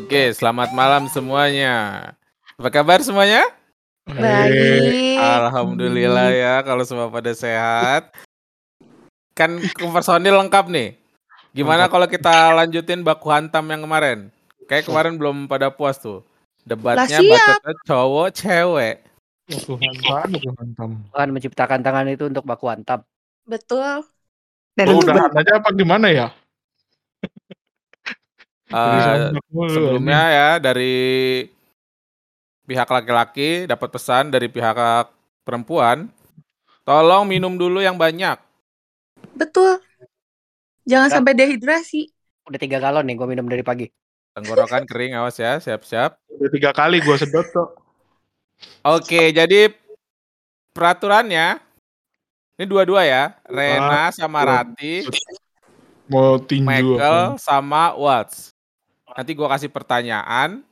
Oke, selamat malam semuanya. Apa kabar semuanya? Baik. Alhamdulillah ya kalau semua pada sehat. Kan personil lengkap nih. Gimana kalau kita lanjutin baku hantam yang kemarin? Kayak kemarin belum pada puas tuh. Debatnya bacotnya cowok cewek. Baku hantam, baku hantam. Tuhan menciptakan tangan itu untuk baku hantam. Betul. Dan udahan aja apa gimana ya? Eh, mulu sebelumnya ya dari pihak laki-laki dapat pesan dari pihak perempuan, tolong minum dulu yang banyak. betul. Jangan Nah. sampai dehidrasi. Udah tiga galon nih gue minum dari pagi. Tenggorokan kering, awas ya, siap-siap. Udah tiga kali gua sedot kok. Oke, jadi peraturannya ini dua-dua ya, Rena sama dua. Rati, Mau tinju Michael sama Watts. Nanti gua kasih pertanyaan.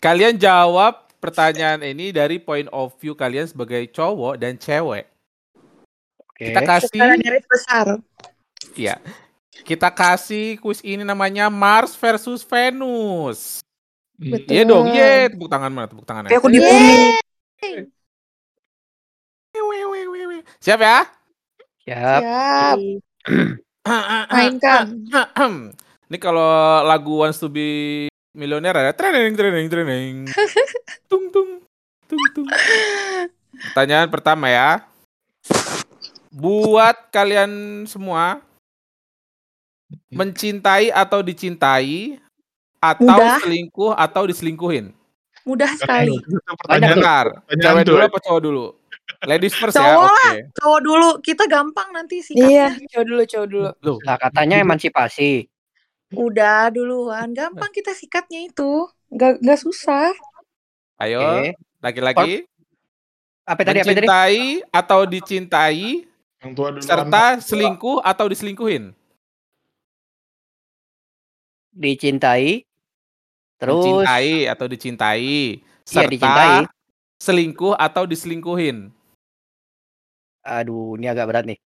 Kalian jawab pertanyaan ini dari point of view kalian sebagai cowok dan cewek. Oke. Kita kasih garis besar. Iya. Kita kasih kuis ini namanya Mars versus Venus. Betul. Iya dong, ye, tepuk tangan mana tepuk tangannya. Kayak aku Iya. dipuni. Siap ya? Siap. Siap. Mainkan. Ini kalau lagu Wants to be Millionaire ada training training training. tung tung tung tung. Pertanyaan pertama ya. Buat kalian semua mencintai atau dicintai atau Mudah. selingkuh atau diselingkuhin. Mudah sekali. Pertanyaan cewek dulu apa cowok dulu? Ladies first ya, Cowok oke. Cowok dulu. Kita gampang nanti sih. Iya, cowok dulu, cowok dulu. Loh, Lah katanya emansipasi. Udah duluan. Gampang kita sikatnya itu. Gak, gak susah. ayo Oke. laki-laki Apa tadi? Apa tadi? mencintai atau dicintai Yang tua dulu. serta selingkuh atau diselingkuhin. Dicintai. Terus Mencintai atau dicintai Iya, serta dicintai. selingkuh atau diselingkuhin. aduh ini agak berat nih.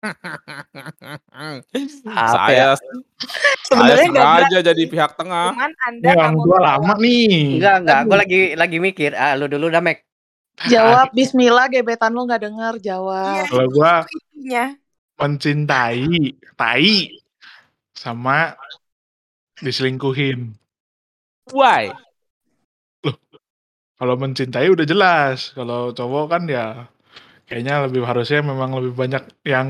Apa ya? saya Sebenarnya nggak berat, sengaja jadi pihak tengah. cuman Anda Ini nggak orang mau jawab. lama nih. Enggak, enggak. Gue lagi lagi mikir. Ah, lu dulu dah, Mek. Jawab Bismillah gebetan lo gak denger. Jawab. Kalau gua Intinya. mencintai, tai sama diselingkuhin. Why? Kalau mencintai udah jelas. Kalau cowok kan ya kayaknya lebih harusnya memang lebih banyak yang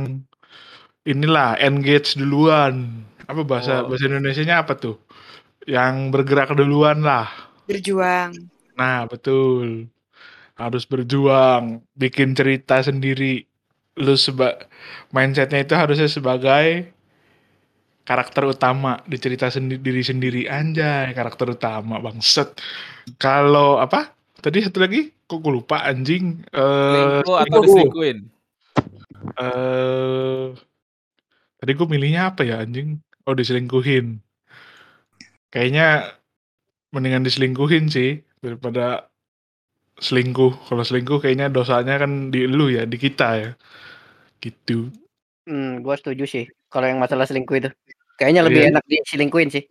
inilah engage duluan. Apa bahasa Oh. bahasa Indonesianya apa tuh? Yang bergerak duluan lah. Berjuang. Nah, betul. Harus berjuang, bikin cerita sendiri. Lu seba mindsetnya itu harusnya sebagai karakter utama di cerita sendi diri sendiri anjay karakter utama bangset kalau apa tadi satu lagi kok gue lupa anjing eh Selingkuh atau selingkuh. diselingkuhin? eh tadi gue milihnya apa ya anjing oh diselingkuhin kayaknya mendingan diselingkuhin sih daripada selingkuh kalau selingkuh kayaknya dosanya kan di lu ya di kita ya gitu Hmm, gue setuju sih. Kalau yang masalah selingkuh itu, kayaknya lebih Iya. enak diselingkuhin sih.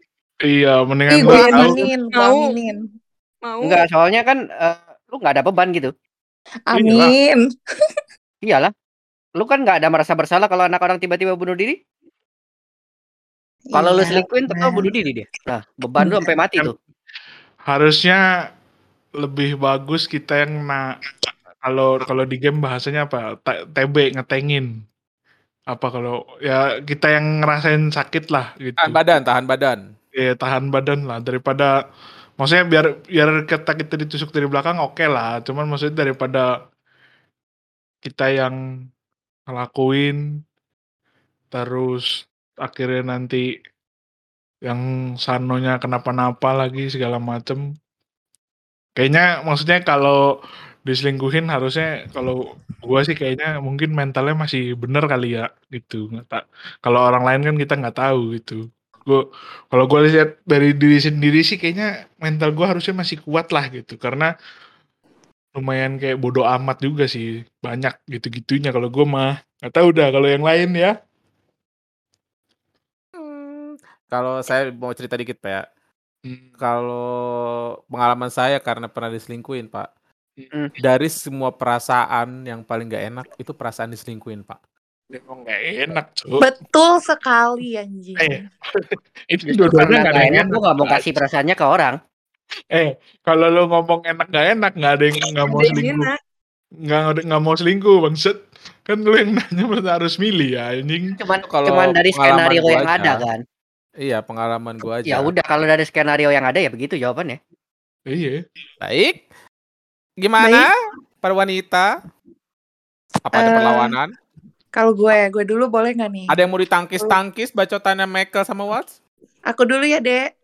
iya Ih, mendingan gue lu tahu aminin. Gue aminin. Mau. Enggak, soalnya kan eh, lu nggak ada beban gitu. Amin. Iyalah. Lu kan nggak ada merasa bersalah kalau anak orang tiba-tiba bunuh diri. Kalau lu Iya. selingkuhin tetap bunuh diri dia. Nah, beban lu sampai mati tuh. harusnya lebih bagus kita yang na kalau kalau di game bahasanya apa TB ngetengin apa kalau ya kita yang ngerasain sakit lah gitu Tahan badan, tahan badan. ya tahan badan lah daripada maksudnya biar biar kita kita ditusuk dari belakang oke lah. Cuman maksudnya daripada kita yang ngelakuin terus akhirnya nanti yang sanonya kenapa-napa lagi segala macem. Kayaknya maksudnya kalau diselingkuhin harusnya kalau gua sih kayaknya mungkin mentalnya masih bener kali ya gitu. Nggak tak kalau orang lain kan kita nggak tahu gitu gua kalau gua lihat dari diri sendiri sih kayaknya mental gua harusnya masih kuat lah gitu karena lumayan kayak bodoh amat juga sih banyak gitu-gitunya kalau gua mah nggak tahu dah kalau yang lain ya Hmm, Kalau saya mau cerita dikit Pak ya. Hmm. Kalau pengalaman saya karena pernah diselingkuhin, Pak. Hmm. Dari semua perasaan yang paling nggak enak itu perasaan diselingkuhin, Pak. Emang nggak enak, Cuk. Betul sekali anjing. Eh, itu dua-duanya karena nggak ada yang enak, gue nggak mau kasih perasaannya ke orang. Eh, kalau lo ngomong enak gak enak, nggak ada yang nggak mau Ada yang selingkuh. ada- nggak mau selingkuh, bangset. Kan lo yang nanya berarti harus milih ya, anjing. Cuman Kalau cuman dari skenario yang aja. ada kan. Iya, pengalaman gua aja. Ya udah kalau dari skenario yang ada ya begitu jawabannya. Iya. Baik. Gimana para wanita? Apa ada Eh, perlawanan? Kalau gue, gue dulu boleh nggak nih? Ada yang mau ditangkis-tangkis bacotannya Michael sama Watts? Aku dulu ya, Dek.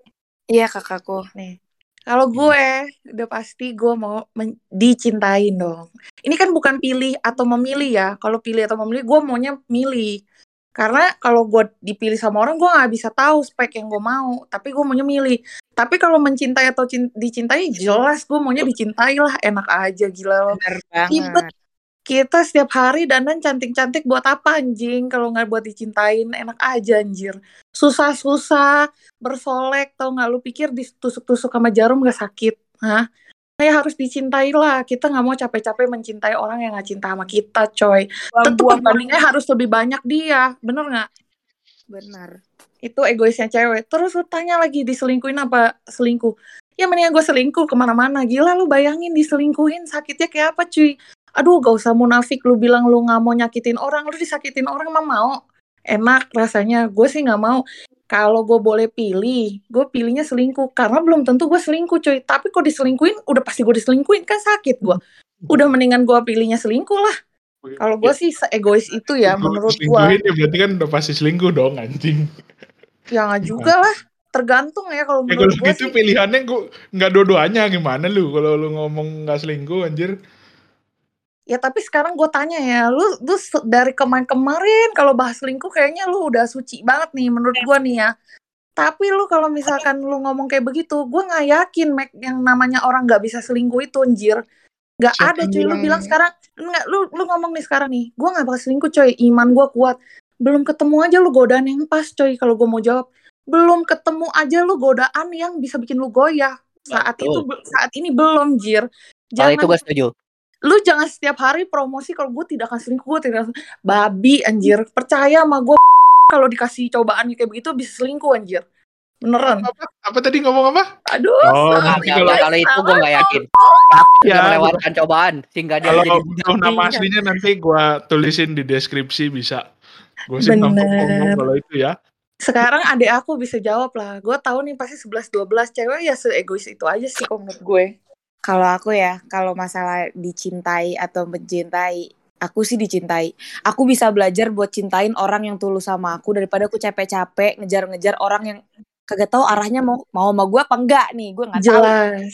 Iya kakakku. Nih. Kalau gue, udah pasti gue mau men- dicintain dong. Ini kan bukan pilih atau memilih ya. Kalau pilih atau memilih, gue maunya milih. Karena kalau gue dipilih sama orang, gue nggak bisa tahu spek yang gue mau. Tapi gue maunya milih. Tapi kalau mencintai atau cin- dicintai, jelas gue maunya dicintai lah. Enak aja, gila lo. Bener Ribet. Kita setiap hari dandan cantik-cantik buat apa anjing? Kalau nggak buat dicintain, enak aja anjir. Susah-susah, bersolek, tau nggak? Lu pikir ditusuk-tusuk sama jarum nggak sakit? Hah? Kayak harus dicintai lah. Kita nggak mau capek-capek mencintai orang yang nggak cinta sama kita, coy. Tentu Buang-buang perbandingannya harus lebih banyak dia. Bener nggak? Bener. Itu egoisnya cewek. Terus lu tanya lagi, diselingkuhin apa selingkuh? Ya mendingan gue selingkuh ke mana-mana. Gila lu bayangin diselingkuhin sakitnya kayak apa cuy? Aduh gak usah munafik lu bilang lu gak mau nyakitin orang. Lu disakitin orang mah mau. Enak rasanya. Gue sih gak mau. Kalau gue boleh pilih, gue pilihnya selingkuh. Karena belum tentu gue selingkuh cuy. Tapi kok diselingkuhin, udah pasti gue diselingkuhin. Kan sakit gue. Udah mendingan gue pilihnya selingkuh lah. Kalau gue sih egois itu ya menurut gue. ya berarti kan udah pasti selingkuh dong, anjing. Ya nggak juga lah. Tergantung ya kalau Ya menurut gue gitu sih. pilihannya gua nggak dua-duanya gimana lu kalau lu ngomong nggak selingkuh anjir. Ya tapi sekarang gue tanya ya, lu, lu dari kemarin-kemarin kalau bahas selingkuh kayaknya lu udah suci banget nih menurut gue nih ya. Tapi lu kalau misalkan lu ngomong kayak begitu, gue nggak yakin Mac yang namanya orang nggak bisa selingkuh itu anjir. Gak Siapa ada cuy, lu bilang? sekarang, enggak, lu, lu ngomong nih sekarang nih, gue gak bakal selingkuh coy, iman gue kuat. Belum ketemu aja lu godaan yang pas coy, kalau gue mau jawab. Belum ketemu aja lu godaan yang bisa bikin lu goyah. Saat Betul. itu, saat ini belum, Jir. Kalau itu Jangan gue setuju. Lu jangan setiap hari promosi kalau gue tidak akan selingkuh gue tidak babi anjir. Percaya sama gue kalau dikasih cobaan kayak begitu bisa selingkuh anjir. Beneran. Apa, apa tadi ngomong apa? aduh Oh, nanti kalau- kalau itu gue nggak yakin. Dia Ya, melewatkan cobaan sehingga dia kalau jadi butuh nama aslinya nanti gua tulisin di deskripsi bisa. Gue sih ngomong ngomong kalau itu ya. sekarang adik aku bisa jawab lah. Gue tahu nih pasti 11-12 cewek ya seegois itu aja sih kalau menurut gue Kalau aku ya, kalau masalah dicintai atau mencintai, aku sih dicintai. Aku bisa belajar buat cintain orang yang tulus sama aku daripada aku capek-capek ngejar-ngejar orang yang kagak tahu arahnya mau mau sama gue apa enggak nih. Gue nggak tahu. jelas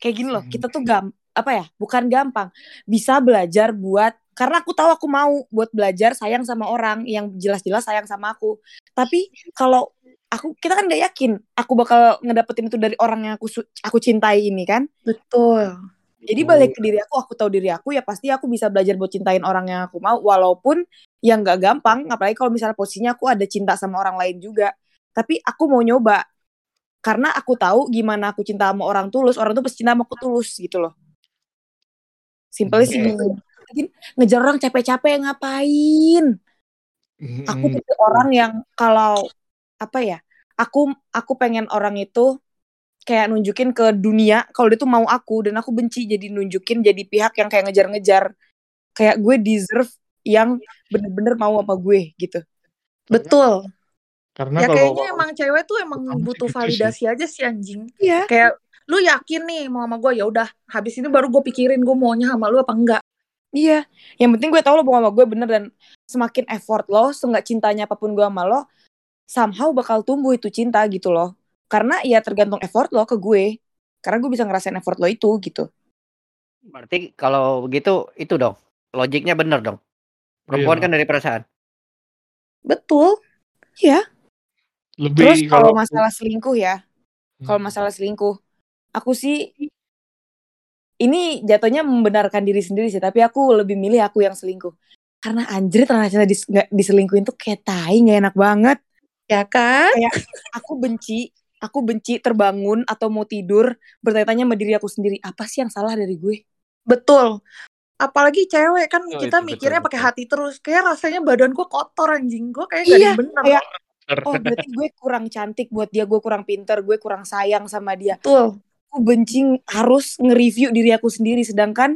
Kayak gini loh, kita tuh gam apa ya? Bukan gampang. Bisa belajar buat karena aku tahu aku mau buat belajar sayang sama orang yang jelas-jelas sayang sama aku. Tapi kalau aku kita kan nggak yakin aku bakal ngedapetin itu dari orang yang aku aku cintai ini kan. betul Jadi balik ke diri aku, aku tahu diri aku ya pasti aku bisa belajar buat cintain orang yang aku mau walaupun yang nggak gampang, apalagi kalau misalnya posisinya aku ada cinta sama orang lain juga. Tapi aku mau nyoba karena aku tahu gimana aku cinta sama orang tulus, orang tuh pasti cinta sama aku tulus gitu loh. Simpelnya sih gitu. Mungkin ngejar orang capek-capek ngapain? Aku Mm-mm. tipe orang yang kalau apa ya? Aku aku pengen orang itu kayak nunjukin ke dunia kalau dia tuh mau aku dan aku benci jadi nunjukin jadi pihak yang kayak ngejar-ngejar. Kayak gue deserve yang bener-bener mau sama gue gitu. betul Karena ya kalau kayaknya emang cewek tuh emang butuh gitu sih. validasi aja sih anjing Iya. kayak lu yakin nih mau sama gue ya udah habis ini baru gue pikirin gue maunya sama lu apa enggak Iya. Yang penting gue tahu lo mau sama gue bener dan semakin effort lo, seenggak cintanya apa pun gue sama lo, somehow bakal tumbuh itu cinta gitu loh. Karena ya tergantung effort lo ke gue. Karena gue bisa ngerasain effort lo itu gitu. Berarti kalau begitu itu dong. Logiknya bener dong. Perempuan Iya. kan dari perasaan. betul lebih Terus kalau kalau masalah selingkuh ya, kalau Hmm. masalah selingkuh, aku sih ini jatuhnya membenarkan diri sendiri sih, tapi aku lebih milih aku yang selingkuh. Karena anjir ternyata dis, nggak diselingkuhin tuh kayak tai, gak enak banget. ya kan Aku benci aku benci terbangun atau mau tidur bertanya-tanya sama diri aku sendiri apa sih yang salah dari gue Betul. Apalagi cewek kan Oh, kita itu mikirnya pakai hati terus. Kayak rasanya badan gue kotor anjing. Gue kayak gak Iya, bener. kayak oh berarti gue kurang cantik buat dia gue kurang pinter gue kurang sayang sama dia Betul. Aku benci harus nge-review diri aku sendiri sedangkan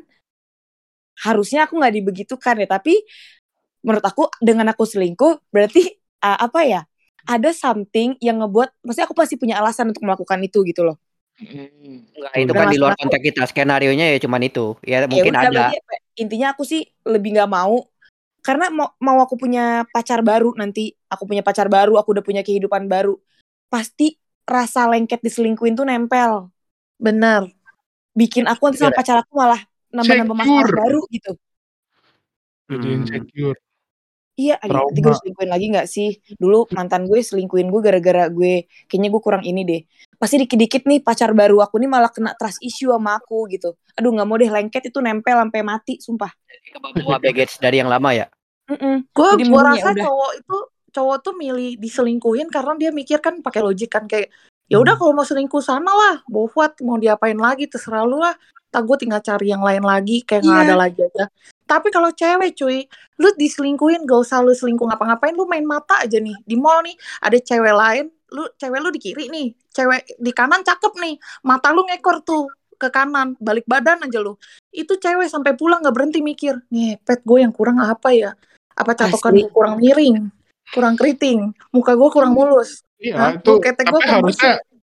harusnya aku nggak dibegitukan ya tapi menurut aku dengan aku selingkuh berarti uh, apa ya ada something yang ngebuat pasti aku pasti punya alasan untuk melakukan itu gitu loh Enggak, Betul. itu kan di luar konteks kita. Skenario nya ya cuman itu. Ya Ya mungkin udah, ada. berarti intinya aku sih lebih nggak mau karena mau mau aku punya pacar baru nanti aku punya pacar baru aku udah punya kehidupan baru pasti rasa lengket diselingkuin tuh nempel Bener. bikin aku nanti sama Iya. pacar aku malah nambah-nambah masalah Secure. baru gitu Jadi Hmm. insecure. Iya, aduh, nanti gue selingkuhin lagi gak sih? Dulu mantan gue selingkuhin gue gara-gara gue, kayaknya gue kurang ini deh. Pasti dikit-dikit nih pacar baru aku nih malah kena trust issue sama aku gitu. Aduh gak mau deh lengket itu nempel sampai mati, sumpah. Bawa baggage dari yang lama ya. Gue gua mending ya rasa udah. cowok itu cowok tuh milih diselingkuhin karena dia mikir kan pakai logik kan kayak ya udah kalau mau selingkuh sana lah, buat mau diapain lagi terserah lu lah. Tak gue tinggal cari yang lain lagi kayak nggak Iya. ada lagi aja. Tapi kalau cewek cuy, lu diselingkuhin gak usah lu selingkuh ngapa-ngapain, lu main mata aja nih di mall nih ada cewek lain, lu cewek lu di kiri nih, cewek di kanan cakep nih, mata lu ngekor tuh ke kanan, balik badan aja lu. Itu cewek sampai pulang nggak berhenti mikir, ngepet gue yang kurang apa ya? Apa catokan gue kurang miring, kurang keriting, muka gue kurang mulus. Iya, Hah? itu tapi harusnya bersih.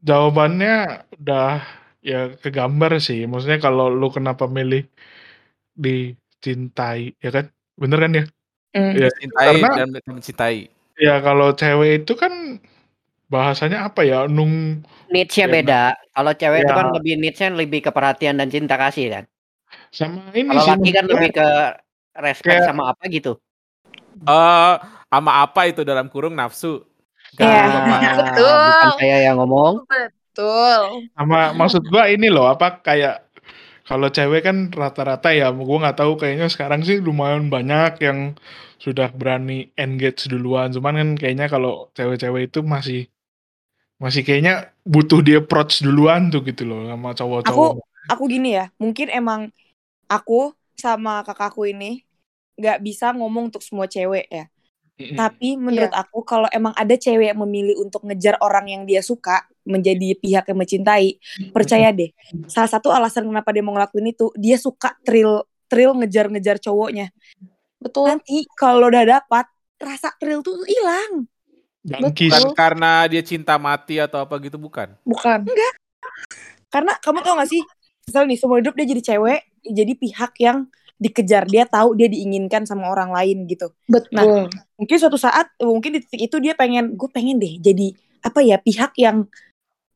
jawabannya udah ya kegambar sih. Maksudnya kalau lu kenapa milih dicintai, ya kan? Bener kan ya? Mm. Ya, Mencintai karena- dan mencintai. ya kalau cewek itu kan bahasanya apa ya? Nung Needs-nya Ya, beda. Kalau cewek itu Ya. kan lebih needs-nya lebih ke perhatian dan cinta kasih kan. sama ini Kalau sih laki kan lebih ke respect Kayak- sama apa gitu. Eh, sama apa itu dalam kurung nafsu? Iya. Gampang. Ah, Betul. Bukan saya yang ngomong. Betul. sama maksud gua ini loh apa kayak kalau cewek kan rata-rata ya gua nggak tahu kayaknya sekarang sih lumayan banyak yang sudah berani engage duluan cuman kan kayaknya kalau cewek-cewek itu masih masih kayaknya butuh dia approach duluan tuh gitu loh sama cowok-cowok Aku gini ya, mungkin emang aku sama kakakku ini nggak bisa ngomong untuk semua cewek ya. Tapi menurut aku kalau emang ada cewek yang memilih untuk ngejar orang yang dia suka menjadi pihak yang mencintai, percaya deh. Salah satu alasan kenapa dia mau ngelakuin itu, dia suka thrill thrill ngejar-ngejar cowoknya. Betul. Nanti kalau udah dapat rasa thrill tuh hilang. Bukan karena dia cinta mati atau apa gitu bukan? Bukan. Karena kamu tau gak sih, misalnya nih seumur hidup dia jadi cewek, jadi pihak yang dikejar. Dia tahu dia diinginkan sama orang lain gitu. Betul. Mungkin suatu saat, mungkin di titik itu dia pengen, gue pengen deh jadi apa ya pihak yang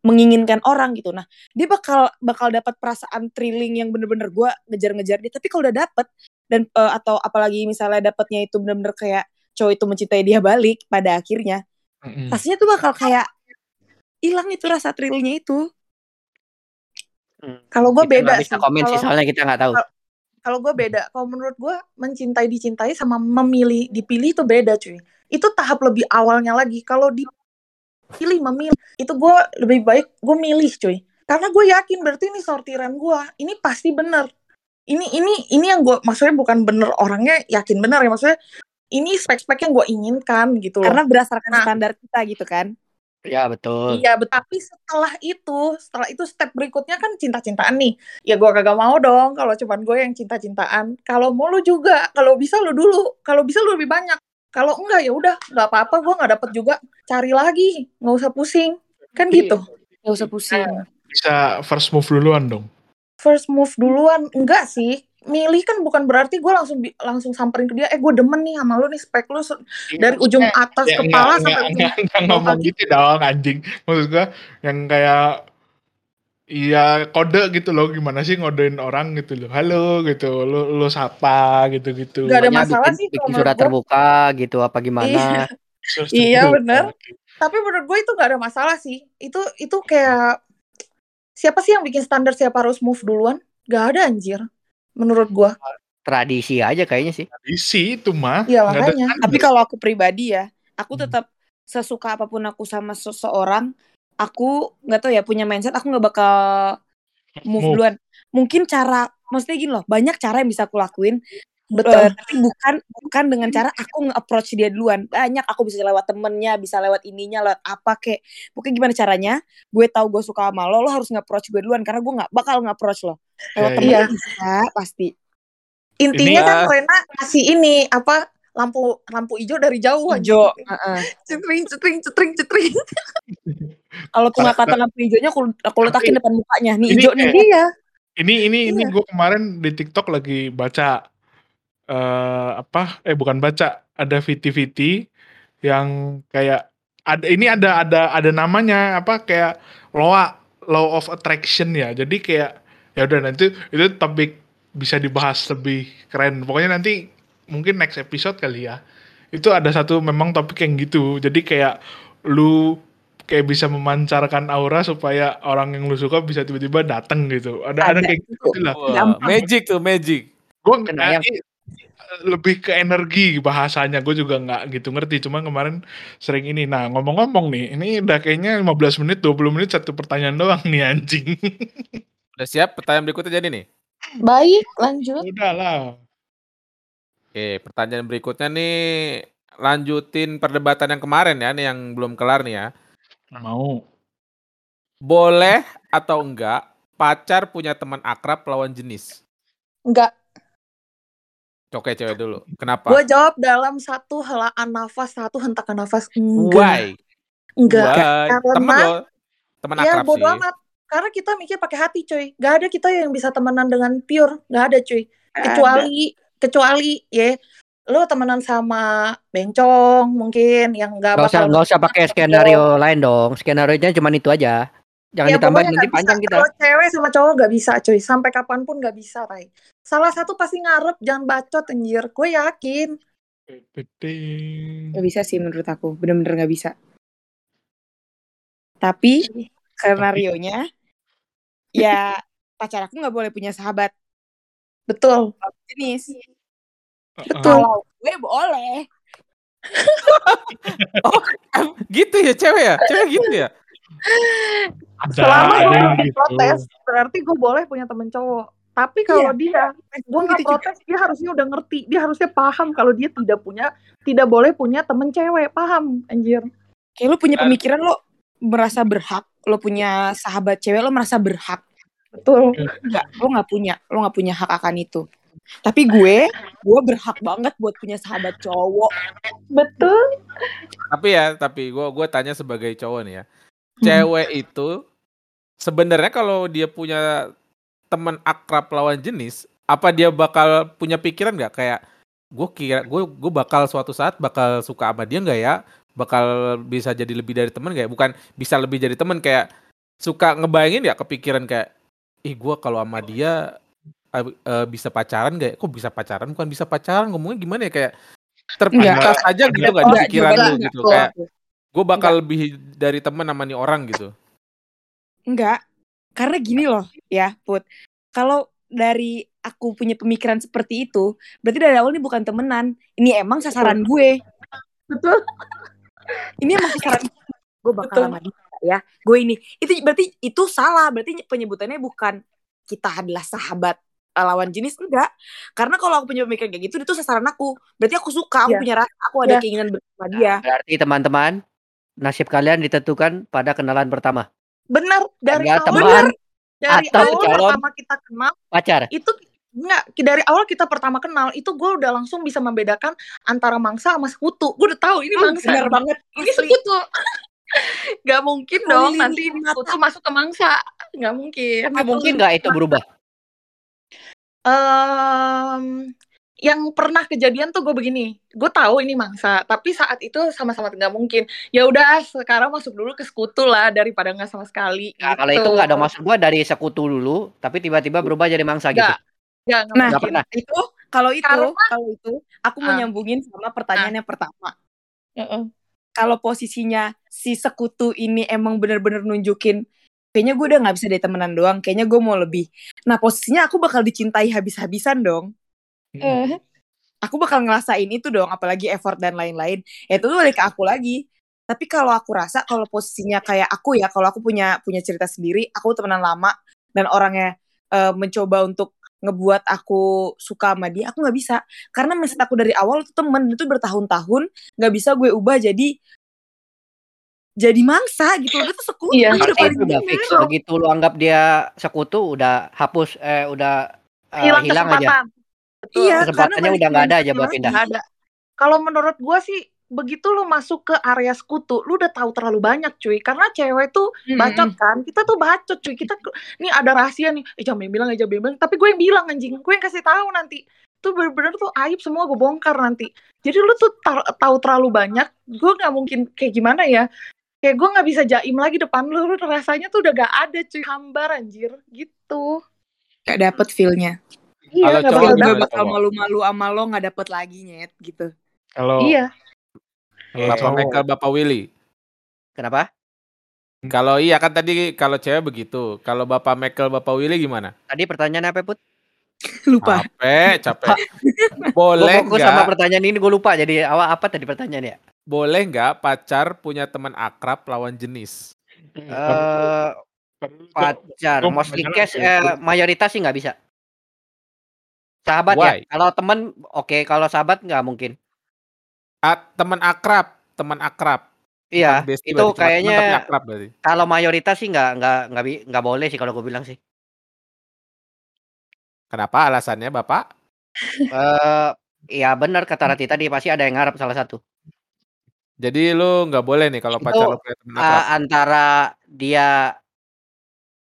menginginkan orang gitu. Nah, dia bakal bakal dapat perasaan thrilling yang bener-bener gue ngejar-ngejar dia. Tapi kalau udah dapet dan eh, atau apalagi misalnya dapetnya itu bener-bener kayak cowok itu mencintai dia balik pada akhirnya, rasanya tuh bakal kayak hilang itu rasa thrillnya itu. Kalau gue beda bisa sih. komen sih Kalau soalnya kita nggak tahu. Kalau gue beda. Kalau menurut gue mencintai dicintai sama memilih dipilih itu beda cuy. Itu tahap lebih awalnya lagi. Kalau dipilih memilih itu gue lebih baik gue milih cuy. Karena gue yakin berarti ini sortiran gue. Ini pasti bener. Ini ini ini yang gue maksudnya bukan bener orangnya yakin bener ya maksudnya ini spek-spek yang gue inginkan gitu loh. Karena berdasarkan Nah. standar kita gitu kan. Ya betul. Iya, tapi setelah itu, setelah itu step berikutnya kan cinta-cintaan nih. Ya gua kagak mau dong kalau cuman gue yang cinta-cintaan. Kalau mau lu juga, kalau bisa lu dulu, kalau bisa lu lebih banyak. Kalau enggak ya udah, nggak apa-apa, gua nggak dapet juga. Cari lagi, nggak usah pusing. Kan gitu. Gak usah pusing. bisa first move duluan dong First move duluan, enggak sih. Milih kan bukan berarti gue langsung langsung samperin ke dia, eh gue demen nih sama lu nih spek lu se- dari ujung atas Ya, kepala enggak, sampai enggak, ujung enggak, enggak bawah ngomong kaki. gitu dong anjing maksud gua yang kayak Iya kode gitu loh gimana sih ngodein orang gitu loh halo gitu lu lu sapa gitu gitu Nggak ada masalah bikin, sih kalau bikin surat terbuka gitu apa gimana. Iya, bener. Tapi menurut gue itu gak ada masalah sih. Itu itu kayak siapa sih yang bikin standar siapa harus move duluan? Gak ada anjir. Menurut gue. Tradisi aja kayaknya sih. Tradisi itu mah Iya ada makanya. Tapi kalau aku pribadi ya, aku Hmm. tetap sesuka apa pun aku sama seseorang, aku nggak tahu ya punya mindset aku nggak bakal move, Move. duluan. Mungkin cara, maksudnya gini loh, banyak cara yang bisa aku lakuin. Betul. eh, tapi bukan bukan dengan cara aku nge-approach dia duluan. Banyak aku bisa lewat temennya, bisa lewat ininya, lewat apa kek. Pokoknya gimana caranya? Gue tahu gue suka sama lo, lo harus nge-approach gue duluan karena gue nggak bakal nge-approach lo. Lewat Iya, temen iya. bisa pasti. Intinya Ini- kan Rena ngasih ini apa lampu lampu hijau dari jauh aja. Hijau. Heeh. Cetring cetring cetring cetring. Kalau tuh nggak kata lampu hijaunya aku aku letakin depan mukanya. Nih Ini hijau nih. kayak- Iya. Ini ini ini Iya. gue kemarin di TikTok lagi baca eh apa? Eh bukan baca, ada VT-VT yang kayak ada ini ada ada ada namanya apa kayak law law of attraction ya. Jadi kayak ya udah nanti itu topik bisa dibahas lebih keren. Pokoknya nanti mungkin next episode kali ya. Itu ada satu memang topik yang gitu. Jadi kayak lu kayak bisa memancarkan aura supaya orang yang lu suka bisa tiba-tiba datang gitu. Ada ada, Ada. kayak gitu lah. Magic tuh magic. Gue Kena yang- lebih ke energi bahasanya gue juga nggak gitu ngerti cuma kemarin sering ini nah ngomong-ngomong nih ini udah kayaknya 15 menit 20 menit satu pertanyaan doang nih anjing Udah siap? Pertanyaan berikutnya jadi nih. Baik, lanjut. udah lah Oke, pertanyaan berikutnya nih lanjutin perdebatan yang kemarin ya, nih yang belum kelar nih ya. mau Boleh atau enggak pacar punya teman akrab lawan jenis? Enggak. Oke, cewek dulu. Kenapa? Gue jawab dalam satu helaan nafas, satu hentakan nafas. Enggak. Why? Enggak. Why? Karena- Temen lo, teman Ya akrab bodo sih. amat. Karena kita mikir pakai hati, coy. Gak ada kita yang bisa temenan dengan pure. Gak ada, cuy. Kecuali, kecuali ya lo temenan sama bencong mungkin yang gak Gak usah bakal nggak usah pakai skenario lain dong. Skenario nya cuma itu aja. Jangan Ya, ditambah nanti bisa. panjang kita. Kalau cewek sama cowok gak bisa, cuy. Sampai kapan pun gak bisa, Tai. Salah satu pasti ngarep, jangan bacot, anjir. Gue yakin. Gak bisa sih menurut aku. Bener-bener gak bisa. Tapi skenario-nya ya pacar aku nggak boleh punya sahabat Betul. jenis. Betul. Kalau gue boleh. Gitu ya cewek ya? Cewek gitu ya? Ada Selama gue gitu protes, berarti gue boleh punya temen cowok. Tapi kalau dia, gue nggak Gitu juga. protes, dia harusnya udah ngerti. Dia harusnya paham kalau dia tidak punya, tidak boleh punya temen cewek. Paham, anjir. Kayak lo punya pemikiran lo merasa berhak. Lo punya sahabat cewek lo merasa berhak. Betul. Enggak, lo nggak punya. Lo nggak punya hak akan itu. Tapi gue, gue berhak banget buat punya sahabat cowok. Betul. Tapi ya, tapi gua gua tanya sebagai cowok nih ya. Hmm. Cewek itu sebenarnya kalau dia punya teman akrab lawan jenis, apa dia bakal punya pikiran nggak kayak gue kira gue gue bakal suatu saat bakal suka sama dia nggak ya bakal bisa jadi lebih dari teman nggak ya bukan bisa lebih jadi teman kayak suka ngebayangin ya kepikiran kayak ih gue kalau sama dia eh, eh, bisa pacaran nggak ya? kok bisa pacaran bukan bisa pacaran ngomongnya gimana ya kayak terbatas aja gitu nggak di Enggak, pikiran lu gitu kayak. Gue bakal lebih dari teman sama nih orang gitu Enggak. Karena gini loh, ya, Put. Kalau dari aku punya pemikiran seperti itu, berarti dari awal ini bukan temenan. Ini emang sasaran gue. Betul. Ini emang sasaran gue bakal Betul. sama dia ya. Gue ini. Itu berarti itu salah. Berarti penyebutannya bukan kita adalah sahabat eh, lawan jenis enggak. Karena kalau aku punya pemikiran kayak gitu itu sasaran aku. Berarti aku suka, aku Iya. punya rasa, aku ada Iya. keinginan bersama dia. Berarti teman-teman nasib kalian ditentukan pada kenalan pertama. Benar. Dari Anda awal, teman dari atau awal calon pertama kita kenal, pacar. itu Enggak, dari awal kita pertama kenal itu gue udah langsung bisa membedakan antara mangsa sama sekutu. Gue udah tahu ini mangsa. Bener banget. Ini sekutu. Gak mungkin Kali dong nanti sekutu masuk ke mangsa. Gak mungkin. Tapi mungkin nggak itu berubah? Em, yang pernah kejadian tuh gue begini, gue tahu ini mangsa, tapi saat itu sama-sama nggak mungkin. Ya udah, sekarang masuk dulu ke sekutu lah daripada nggak sama sekali. Nah, kalau gitu. itu nggak dong maksud gua dari sekutu dulu, tapi tiba-tiba berubah jadi mangsa gitu. Nggak. Ya, Nah, pernah. itu kalau itu Karena- kalau itu aku mau Ah. nyambungin sama pertanyaan yang pertama. Heeh. Kalau posisinya si sekutu ini emang bener-bener nunjukin kayaknya gue udah nggak bisa dari temenan doang, kayaknya gue mau lebih. Nah posisinya aku bakal dicintai habis-habisan dong. Eh, Aku bakal ngerasain itu dong, apalagi effort dan lain-lain. Ya itu balik ke aku lagi. Tapi kalau aku rasa kalau posisinya kayak aku ya, kalau aku punya punya cerita sendiri, aku temenan lama dan orangnya eh, mencoba untuk ngebuat aku suka sama dia, aku nggak bisa. Karena mindset aku dari awal tuh temen itu bertahun-tahun nggak bisa gue ubah jadi jadi mangsa gitu. Dia tuh sekutu. Iya. udah paling itu udah fix. Begitu lu anggap dia sekutu, udah hapus, eh udah eh, hilang hilang aja. Betul. Iya, Kesempatannya udah nggak ada aja buat pindah. Ada. Kalau menurut gue sih begitu lu masuk ke area sekutu, lu udah tahu terlalu banyak cuy. Karena cewek tuh bacot kan, kita tuh bacot cuy. Kita nih ada rahasia nih, eh jangan bilang aja bilang. Tapi gue yang bilang anjing, gue yang kasih tahu nanti. Itu bener-bener tuh aib semua gue bongkar nanti. Jadi lu tuh tar- tahu terlalu banyak, gue nggak mungkin kayak gimana ya. Kayak gue nggak bisa jaim lagi depan lu, lu rasanya tuh udah gak ada cuy, hambar anjir gitu. Gak dapet feel-nya. Iya, Kalau cowok bakal bakal malu-malu sama lo gak dapet lagi nyet gitu. Kalau Iya. kalau Bapak Michael, Bapak Willy. Kenapa? Kalau iya kan tadi kalau cewek begitu. Kalau Bapak Michael, Bapak Willy gimana? Tadi pertanyaannya apa, Put? Lupa. Capek, capek. Boleh fokus sama pertanyaan ini, gue lupa. Jadi awal apa tadi pertanyaannya? Boleh nggak pacar punya teman akrab lawan jenis? Eh pacar, mostly case, ya, eh, mayoritas sih nggak bisa. Sahabat ya. Why? Kalau temen, oke. Kalau sahabat nggak mungkin. Ah, teman akrab, teman akrab. Iya, bestie itu berarti, teman kayaknya akrab berarti. kalau mayoritas sih nggak nggak nggak nggak boleh sih kalau gue bilang sih. Kenapa alasannya Bapak? Eh, ya benar kata Rati tadi pasti ada yang ngarep salah satu. Jadi lu nggak boleh nih kalau pacar lu punya teman Eh, akrab. antara dia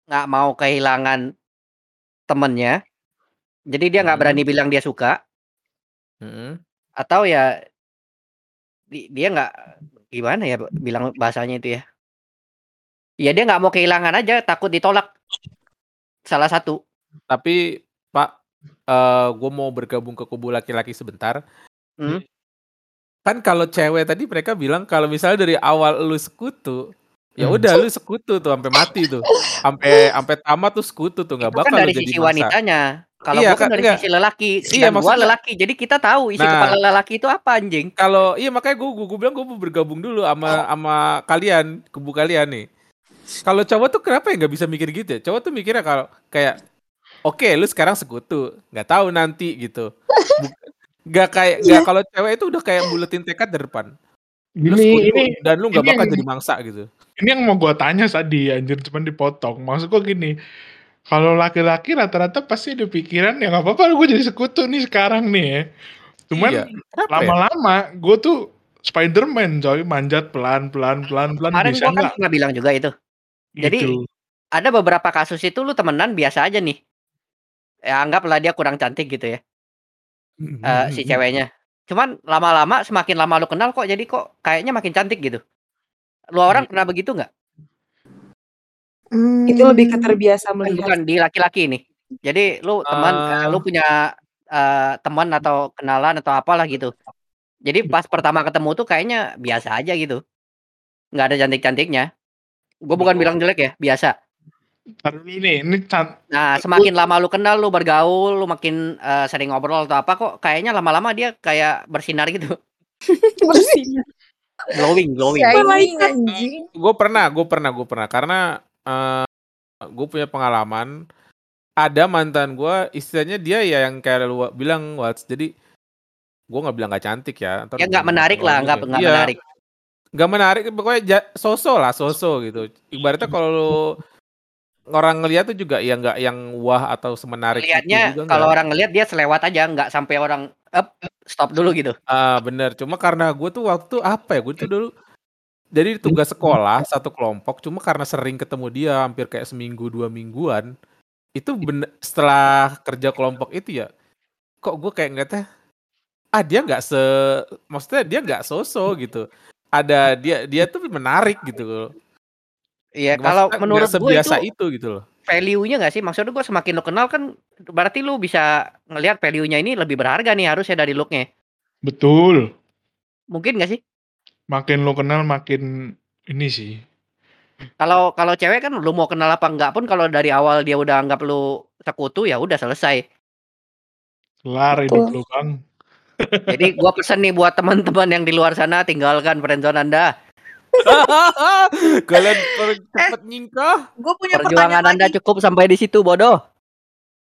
nggak mau kehilangan temennya, jadi dia nggak berani bilang dia suka, Mm-mm. atau ya di- dia nggak gimana ya bilang bahasanya itu ya. Ya dia nggak mau kehilangan aja, takut ditolak. Salah satu. Tapi Pak, eh gue mau bergabung ke kubu laki-laki sebentar. Hmm. Kan kalau cewek tadi mereka bilang kalau misalnya dari awal lu sekutu, ya Hmm. udah lu sekutu tuh sampai mati tuh, sampai sampai tamat tuh sekutu tuh nggak kan bakal lu dari jadi sisi wanitanya. Kalau Iya, gua kan Kak, dari enggak. sisi lelaki. Iya, gua maksudnya- lelaki, jadi kita tahu isi Nah. kepala lelaki itu apa anjing. Kalau iya makanya gue gue bilang gue mau bergabung dulu sama sama kalian kubu kalian nih. Kalau cowok tuh kenapa ya nggak bisa mikir gitu ya? Cowok tuh mikirnya kalau kayak oke lu sekarang sekutu, nggak tahu nanti gitu. Nggak kayak nggak kalau cewek itu udah kayak buletin tekad dari depan. Lu Ini dan lu nggak ini bakal yang- jadi mangsa gitu. ini yang mau gua tanya tadi anjir cuman dipotong. Maksud gua gini, kalau laki-laki rata-rata pasti ada pikiran ya nggak apa-apa gue jadi sekutu nih sekarang nih ya. Cuman Iya. Ya? lama-lama gue tuh Spiderman coy manjat pelan pelan pelan pelan Kemarin bisa kan nggak? pernah bilang juga itu. Jadi Gitu. ada beberapa kasus itu lu temenan biasa aja nih. Ya anggaplah dia kurang cantik gitu ya. eh, si ceweknya. Cuman lama-lama semakin lama lu kenal kok jadi kok kayaknya makin cantik gitu. Lu orang pernah begitu nggak? Itu lebih ke terbiasa Bukan, melihat. bukan di laki-laki nih. Jadi lu teman Ah. lu punya eh, teman atau kenalan atau apalah gitu. Jadi pas pertama ketemu tuh kayaknya biasa aja gitu. Nggak ada cantik-cantiknya. Gue bukan bilang jelek ya, biasa. Taruh dulu nih, ini can- Nah, semakin lama lu kenal, lu bergaul, lu makin eh, sering ngobrol atau apa kok kayaknya lama-lama dia kayak bersinar gitu. Bersinar. Glowing, glowing. Shining anjing. Gue pernah, gue pernah, gue pernah karena gue punya pengalaman. Ada mantan gue, istilahnya dia ya yang kayak lu bilang Wats. Jadi gue nggak bilang nggak cantik ya. ntar Ya nggak menarik lah, nggak juga. nggak Iya, menarik. nggak menarik pokoknya ja- soso lah soso gitu ibaratnya kalau lu orang ngeliat tuh juga ya nggak yang wah atau semenarik itu Lihatnya juga kalau orang ngelihat dia selewat aja, nggak sampai orang up stop dulu gitu. ah bener. Cuma karena gue tuh waktu apa ya gue tuh dulu jadi tugas sekolah satu kelompok cuma karena sering ketemu dia hampir kayak seminggu dua mingguan itu bener setelah kerja kelompok itu ya kok gue kayak ngeliatnya ah dia nggak se maksudnya dia nggak soso gitu. Ada dia dia tuh menarik gitu Iya, kalau menurut gue itu itu gitu loh. value-nya nggak sih? Maksudnya gue semakin lu kenal kan berarti lu bisa ngelihat value-nya ini lebih berharga nih harusnya dari look-nya. betul. Mungkin nggak sih? Makin lo kenal makin ini sih. Kalau kalau cewek kan lu mau kenal apa enggak pun kalau dari awal dia udah anggap lu sekutu ya udah selesai. Kelar hidup lo bang. Jadi gua pesen nih buat teman-teman yang di luar sana tinggalkan friendzone Anda. Kalian paling cepet nyingkah. Gue punya Perjuangan pertanyaan Anda lagi. cukup sampai di situ, bodoh.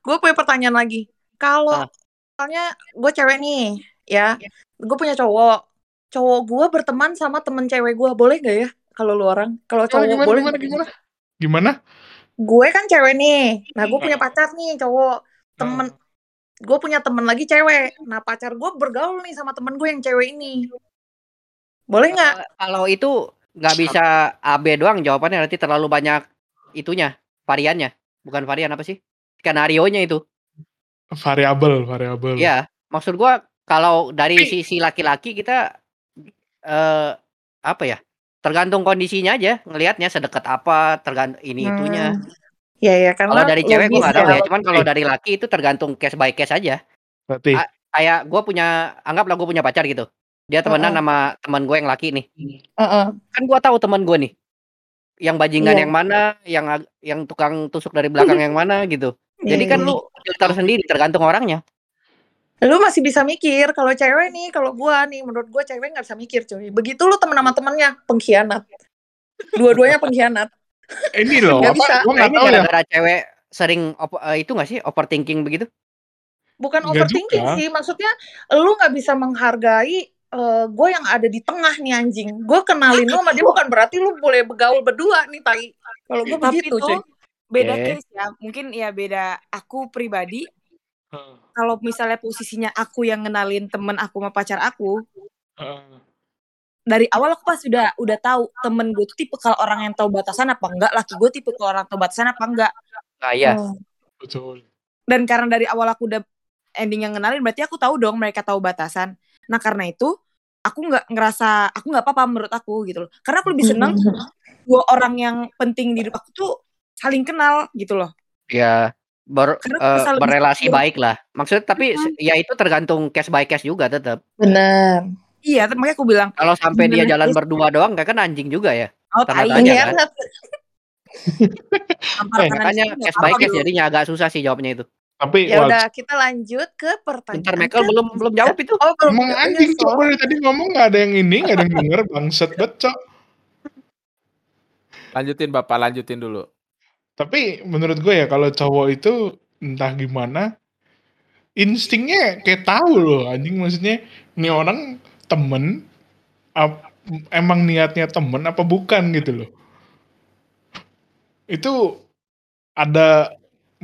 Gue punya pertanyaan lagi. Kalau Ah. misalnya gue cewek nih, ya, gue punya cowok. Cowok gue berteman sama temen cewek gue, boleh gak ya? Kalau lu orang, kalau Gimana, cowok gimana, boleh. gimana, gimana? Gimana? Gue kan cewek nih. Nah, gue punya pacar nih, cowok. Temen, gue punya temen lagi cewek. Nah, pacar gue bergaul nih sama temen gue yang cewek ini. Boleh nggak? Eh, Kalau itu nggak bisa AB doang jawabannya nanti terlalu banyak itunya, variannya. Bukan varian apa sih? Skenario-nya itu. Variabel, variabel. Iya, maksud gua kalau dari sisi laki-laki kita eh apa ya? Tergantung kondisinya aja, ngelihatnya sedekat apa, tergantung ini itunya. Hmm. Ya ya karena Kalau dari cewek gua nggak tahu ya. ya, cuman kalau dari laki itu tergantung case by case aja. Berarti Ah. Kayak gua punya anggaplah gua punya pacar gitu. Dia temenan Heeh. sama teman gue yang laki nih. Heeh. Kan gua tahu teman gue nih. Yang bajingan Iya. yang mana, yang ag- yang tukang tusuk dari belakang yang mana gitu. Jadi Iya, kan iya. lu filter sendiri tergantung orangnya. lu masih bisa mikir kalau cewek nih kalau gua nih menurut gua cewek nggak bisa mikir cuy begitu lu temen sama temennya pengkhianat dua-duanya pengkhianat ini loh, Nggak apa? bisa. Gue Nah, nggak ini tahu ya. gara-gara cewek sering op- eh, itu gak sih overthinking begitu? bukan Nggak overthinking juga. sih maksudnya lu nggak bisa menghargai eh, gue yang ada di tengah nih anjing gue kenalin lu sama dia bukan berarti lu boleh bergaul berdua nih tai kalau gue begitu itu cuy beda Oke. case ya. Mungkin ya beda aku pribadi Heeh, kalau misalnya posisinya aku yang ngenalin temen aku sama pacar aku, heeh. dari awal aku pas udah udah tahu temen gue tuh tipe kalau orang yang tahu batasan apa enggak, laki gue tipe kalau orang tahu batasan apa enggak. Nah, iya. Oh. Betul. Dan karena dari awal aku udah ending yang ngenalin, berarti aku tahu dong mereka tahu batasan. Nah karena itu aku nggak ngerasa aku nggak apa-apa menurut aku gitu loh. Karena aku lebih seneng dua orang yang penting di hidup aku tuh saling kenal gitu loh. Ya ber, eh, lebih berrelasi baik lah. Maksudnya tapi ya itu tergantung case by case juga tetap. bener Iya, tapi makanya aku bilang, Kalau sampai dia jalan yes. berdua doang kayak kan anjing juga ya. oh tai, tanya, kan? Eh, Makanya case by case dulu. jadinya agak susah sih jawabnya itu. Tapi ya udah kita lanjut ke Bentar pertanyaan Michael ke- belum belum jawab itu. oh belum emang anjing so. cok dari tadi ngomong nggak ada yang ini, nggak ada yang denger bangset bet cok. Lanjutin Bapak, lanjutin dulu. Tapi menurut gue ya kalau cowok itu entah gimana instingnya kayak tahu loh anjing maksudnya ini orang temen ap- emang niatnya temen apa bukan gitu loh. Itu ada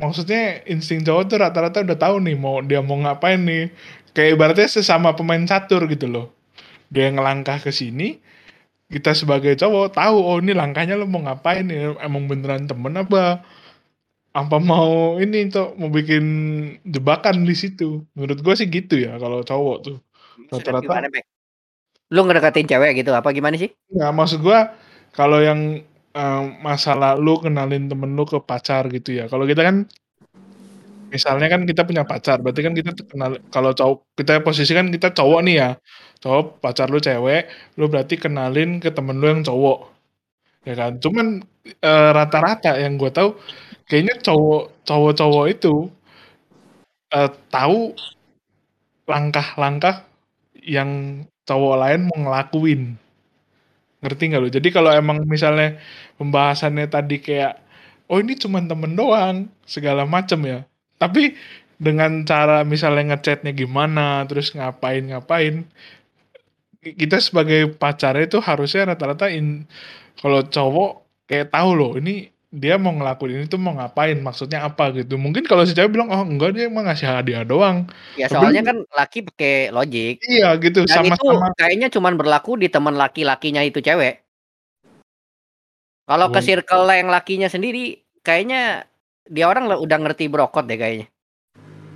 maksudnya insting cowok tuh rata-rata udah tahu nih mau dia mau ngapain nih. Kayak ibaratnya sesama pemain catur gitu loh. Dia ngelangkah ke sini, kita sebagai cowok tahu oh ini langkahnya lo mau ngapain nih emang beneran temen apa apa mau ini tuh mau bikin jebakan di situ menurut gue sih gitu ya kalau cowok tuh Rata-rata-? Lu ngedeketin cewek gitu apa gimana sih? nggak maksud gue kalau yang eh, masalah lu kenalin temen lu ke pacar gitu ya. Kalau kita kan misalnya kan kita punya pacar berarti kan kita kenal kalau cowok kita posisikan kita cowok nih ya. Cowok pacar lu cewek lu berarti kenalin ke temen lu yang cowok. Ya kan? Cuman eh, rata-rata yang gue tahu kayaknya cowok cowok-cowok itu eh, tahu langkah-langkah yang cowok lain mau ngelakuin ngerti nggak lo jadi kalau emang misalnya pembahasannya tadi kayak oh ini cuman temen doang segala macem ya. Tapi dengan cara misalnya ngechatnya gimana terus ngapain ngapain kita sebagai pacarnya itu harusnya rata-rata in kalau cowok kayak tahu loh ini dia mau ngelakuin ini tuh mau ngapain maksudnya apa gitu mungkin kalau si cewek bilang oh enggak dia emang ngasih hadiah doang Ya Tapi soalnya kan laki pakai logik. iya gitu Dan itu sama-sama kayaknya cuman berlaku di teman laki-lakinya itu cewek. Kalau ke circle yang lakinya sendiri, kayaknya dia orang udah ngerti brokot deh kayaknya.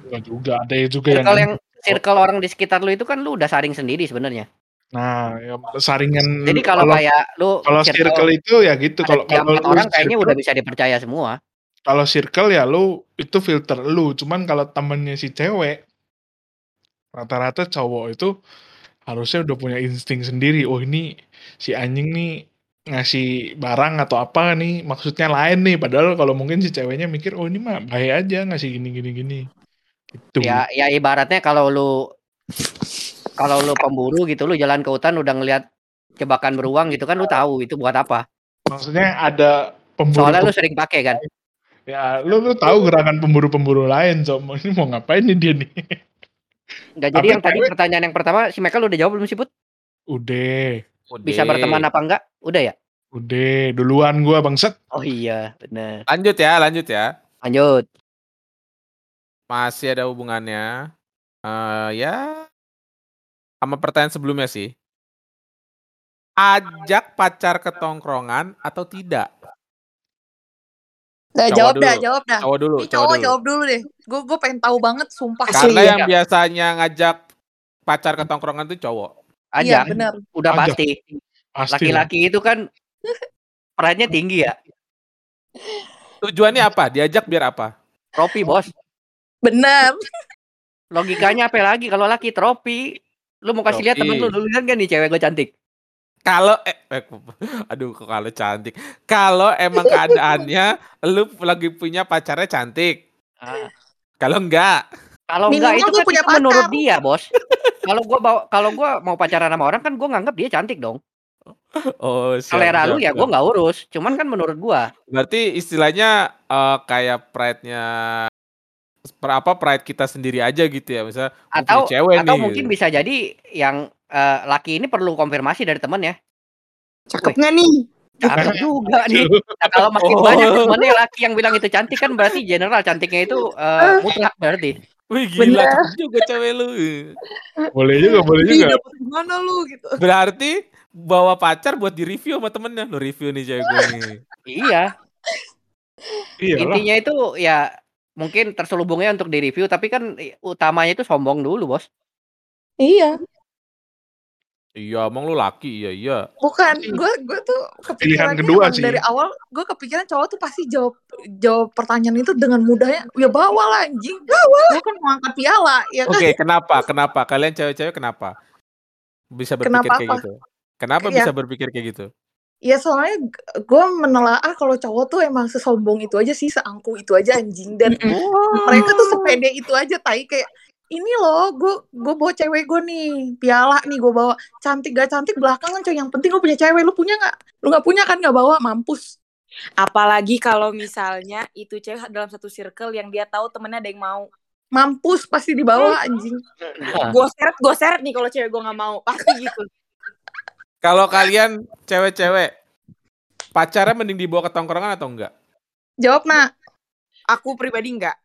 Enggak juga ada juga yang Circle yang circle orang di sekitar lu itu kan lu udah saring sendiri sebenarnya. Nah ya, saringan Jadi kalau kayak lu kalau circle itu ya gitu kalau kalau orang kayaknya circle- udah bisa dipercaya semua. kalau circle ya lu itu filter lu. Cuman kalau temennya si cewek rata-rata cowok itu harusnya udah punya insting sendiri. Oh ini si anjing nih ngasih barang atau apa nih maksudnya lain nih. Padahal kalau mungkin si ceweknya mikir oh ini mah baik aja ngasih gini gini gini. Gitu. Ya ya ibaratnya kalau lu kalau lu pemburu gitu lu jalan ke hutan udah ngelihat jebakan beruang gitu kan lu tahu itu buat apa. Maksudnya ada pemburu Soalnya lu sering pakai kan. ya lu lu tahu gerakan pemburu-pemburu lain so ini mau ngapain nih dia nih Enggak Tapi jadi yang tadi pertanyaan yang pertama si Michael udah jawab belum sih Put? udah Bisa berteman apa enggak? Udah ya? udah duluan gua bangset Oh iya, benar. Lanjut ya, lanjut ya. Lanjut. Masih ada hubungannya. Eh ya sama pertanyaan sebelumnya sih. Ajak pacar ke tongkrongan atau tidak? Cowok jawab dah, dulu. jawab dah. Cowok dulu, Ini cowok cowok dulu. jawab dulu deh. Gue gue pengen tahu banget, sumpah. Asli Karena ya. yang biasanya ngajak pacar ke tongkrongan tuh cowok. Iya Aja. benar. Udah Ajak. pasti. Laki-laki itu kan pride-nya tinggi ya. Tujuannya apa? Diajak biar apa? Trofi, Bos. Benar. Logikanya apa lagi kalau laki trofi? Lu mau kasih lihat temen lu, Trofi. lu lihat gak nih cewek gue cantik? Kalau eh, eh, aduh kok kalau cantik. Kalau emang keadaannya lu lagi punya pacarnya cantik. Ah. Kalau enggak, Kalau enggak itu kan punya itu menurut dia, Bos. kalau gua bawa kalau gua mau pacaran sama orang kan gua nganggap dia cantik dong. oh siap, Selera lu ya gua nggak urus. Cuman kan menurut gua Berarti istilahnya eh, kayak pride-nya apa pride kita sendiri aja gitu ya. Misalnya atau cewek atau nih. mungkin gitu. bisa jadi yang eh, laki ini perlu konfirmasi dari temen ya. Cakep nggak nih? Cakep juga nih. Nah, kalau makin Oh. banyak temennya laki yang bilang itu cantik kan berarti general cantiknya itu eh, mutlak berarti. Wih gila Bener. juga cewek lu. boleh juga boleh juga gimana lu gitu. Berarti bawa pacar buat di review sama temennya. Lo review nih cewek gue nih. Iya. iyalah Intinya itu ya mungkin terselubungnya untuk di review tapi kan utamanya itu sombong dulu, Bos. Iya. Iya, emang lu laki, iya iya. Bukan, gue gue tuh Pilihan kepikirannya kedua sih. dari awal gue kepikiran cowok tuh pasti jawab jawab pertanyaan itu dengan mudahnya ya bawa lah anjing gue kan mau angkat piala ya kan Oke, kenapa? Kenapa? Kalian cewek-cewek kenapa? Bisa berpikir Kenapa kayak apa? gitu? Kenapa Iya. bisa berpikir kayak gitu? Ya soalnya gue menelaah kalau cowok tuh emang sesombong itu aja sih seangku itu aja anjing. Dan mereka tuh sepede itu aja tai kayak ini loh gue gue bawa cewek gue nih piala nih gue bawa. Cantik gak cantik belakangan coy yang penting gue punya cewek. Lu punya nggak? Lu nggak punya kan nggak bawa mampus. Apalagi kalau misalnya itu cewek dalam satu circle yang dia tahu temennya ada yang mau. mampus pasti dibawa anjing. Gue seret, gue seret nih kalau cewek gue nggak mau. Pasti gitu. Kalau kalian cewek-cewek pacarnya mending dibawa ke tongkrongan atau enggak? jawab nak Aku pribadi enggak.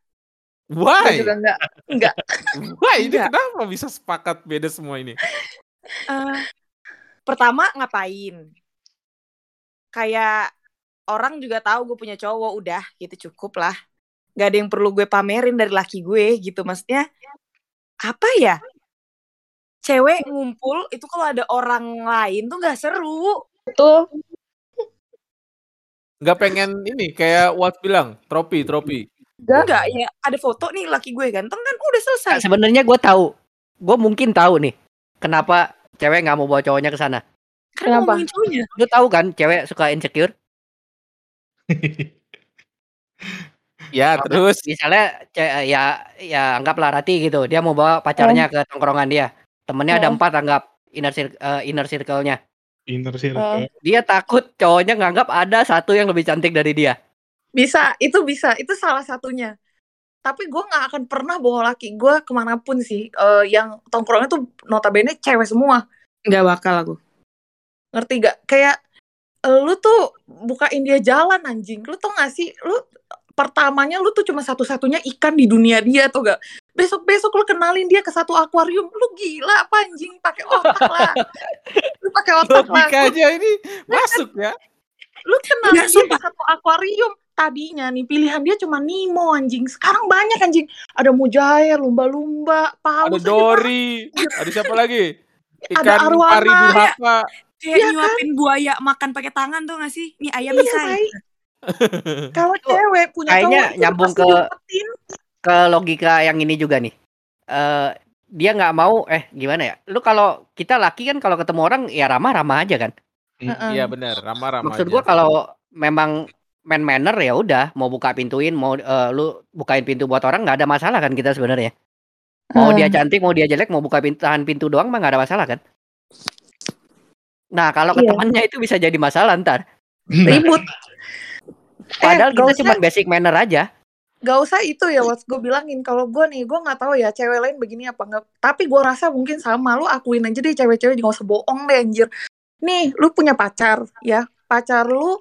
Why? juga enggak enggak Why? Ini Enggak. kenapa bisa sepakat beda semua ini? Eh, pertama ngapain? Kayak orang juga tahu gue punya cowok udah gitu cukup lah. Gak ada yang perlu gue pamerin dari laki gue gitu maksudnya. Apa ya? Cewek ngumpul itu kalau ada orang lain tuh nggak seru. tuh Nggak pengen ini kayak Wat bilang, tropi, tropi. Enggak ya ada foto nih laki gue ganteng kan udah selesai. Nah, sebenarnya gue tahu, gue mungkin tahu nih kenapa cewek nggak mau bawa cowoknya ke sana. Kenapa? cowoknya. Lu tahu kan cewek suka insecure? Ya, terus misalnya ce- ya ya anggaplah Rati gitu, dia mau bawa pacarnya ke tongkrongan dia. Temennya ada Oh. empat anggap inner cir- eh, inner circle-nya. inner circle Dia takut cowoknya nganggap ada satu yang lebih cantik dari dia. bisa itu bisa itu salah satunya tapi gue nggak akan pernah bawa laki gue ke mana pun sih Eh, yang tongkrongnya tuh notabene cewek semua Enggak bakal aku. ngerti gak kayak lu tuh bukain dia jalan anjing lu tau gak sih lu pertamanya lu tuh cuma satu-satunya ikan di dunia dia tuh gak besok besok lu kenalin dia ke satu akuarium lu gila apa anjing pakai otak lah lu pakai otak lah logikanya ini masuk ya. lu kenalin Nggak, dia ke satu akuarium tadinya nih pilihan dia cuma Nemo anjing sekarang banyak anjing ada mujair lumba-lumba Ada paus aja Dory, ada siapa lagi? Ada Ikan arwana. pari durhaka. Kayak Iya nyuapin buaya makan pakai tangan tuh gak sih? Nih ayam Iya. Tai. kalau cewek punya kayaknya nyambung ke- diumpetin. Ke logika yang ini juga nih. Eh dia nggak mau eh gimana ya? Lu kalau kita laki kan kalau ketemu orang ya ramah-ramah aja kan. Iya benar, ramah-ramah. Maksud aja. gua kalau memang man manner ya udah mau buka pintuin mau eh, lu bukain pintu buat orang nggak ada masalah kan kita sebenarnya. Mau dia Hmm. cantik mau dia jelek mau buka pintu tahan pintu doang mah nggak ada masalah kan. Nah, kalau ke Iya. temannya itu bisa jadi masalah ntar. Ribut. Padahal eh, kita cuma basic manner aja. Gak usah itu ya, Wats. Gue bilangin, kalau gue nih, gue nggak tahu ya cewek lain begini apa enggak. Tapi gue rasa mungkin sama. Lu akuin aja deh cewek-cewek, gak usah bohong deh anjir. Nih, lu punya pacar, ya. Pacar lu,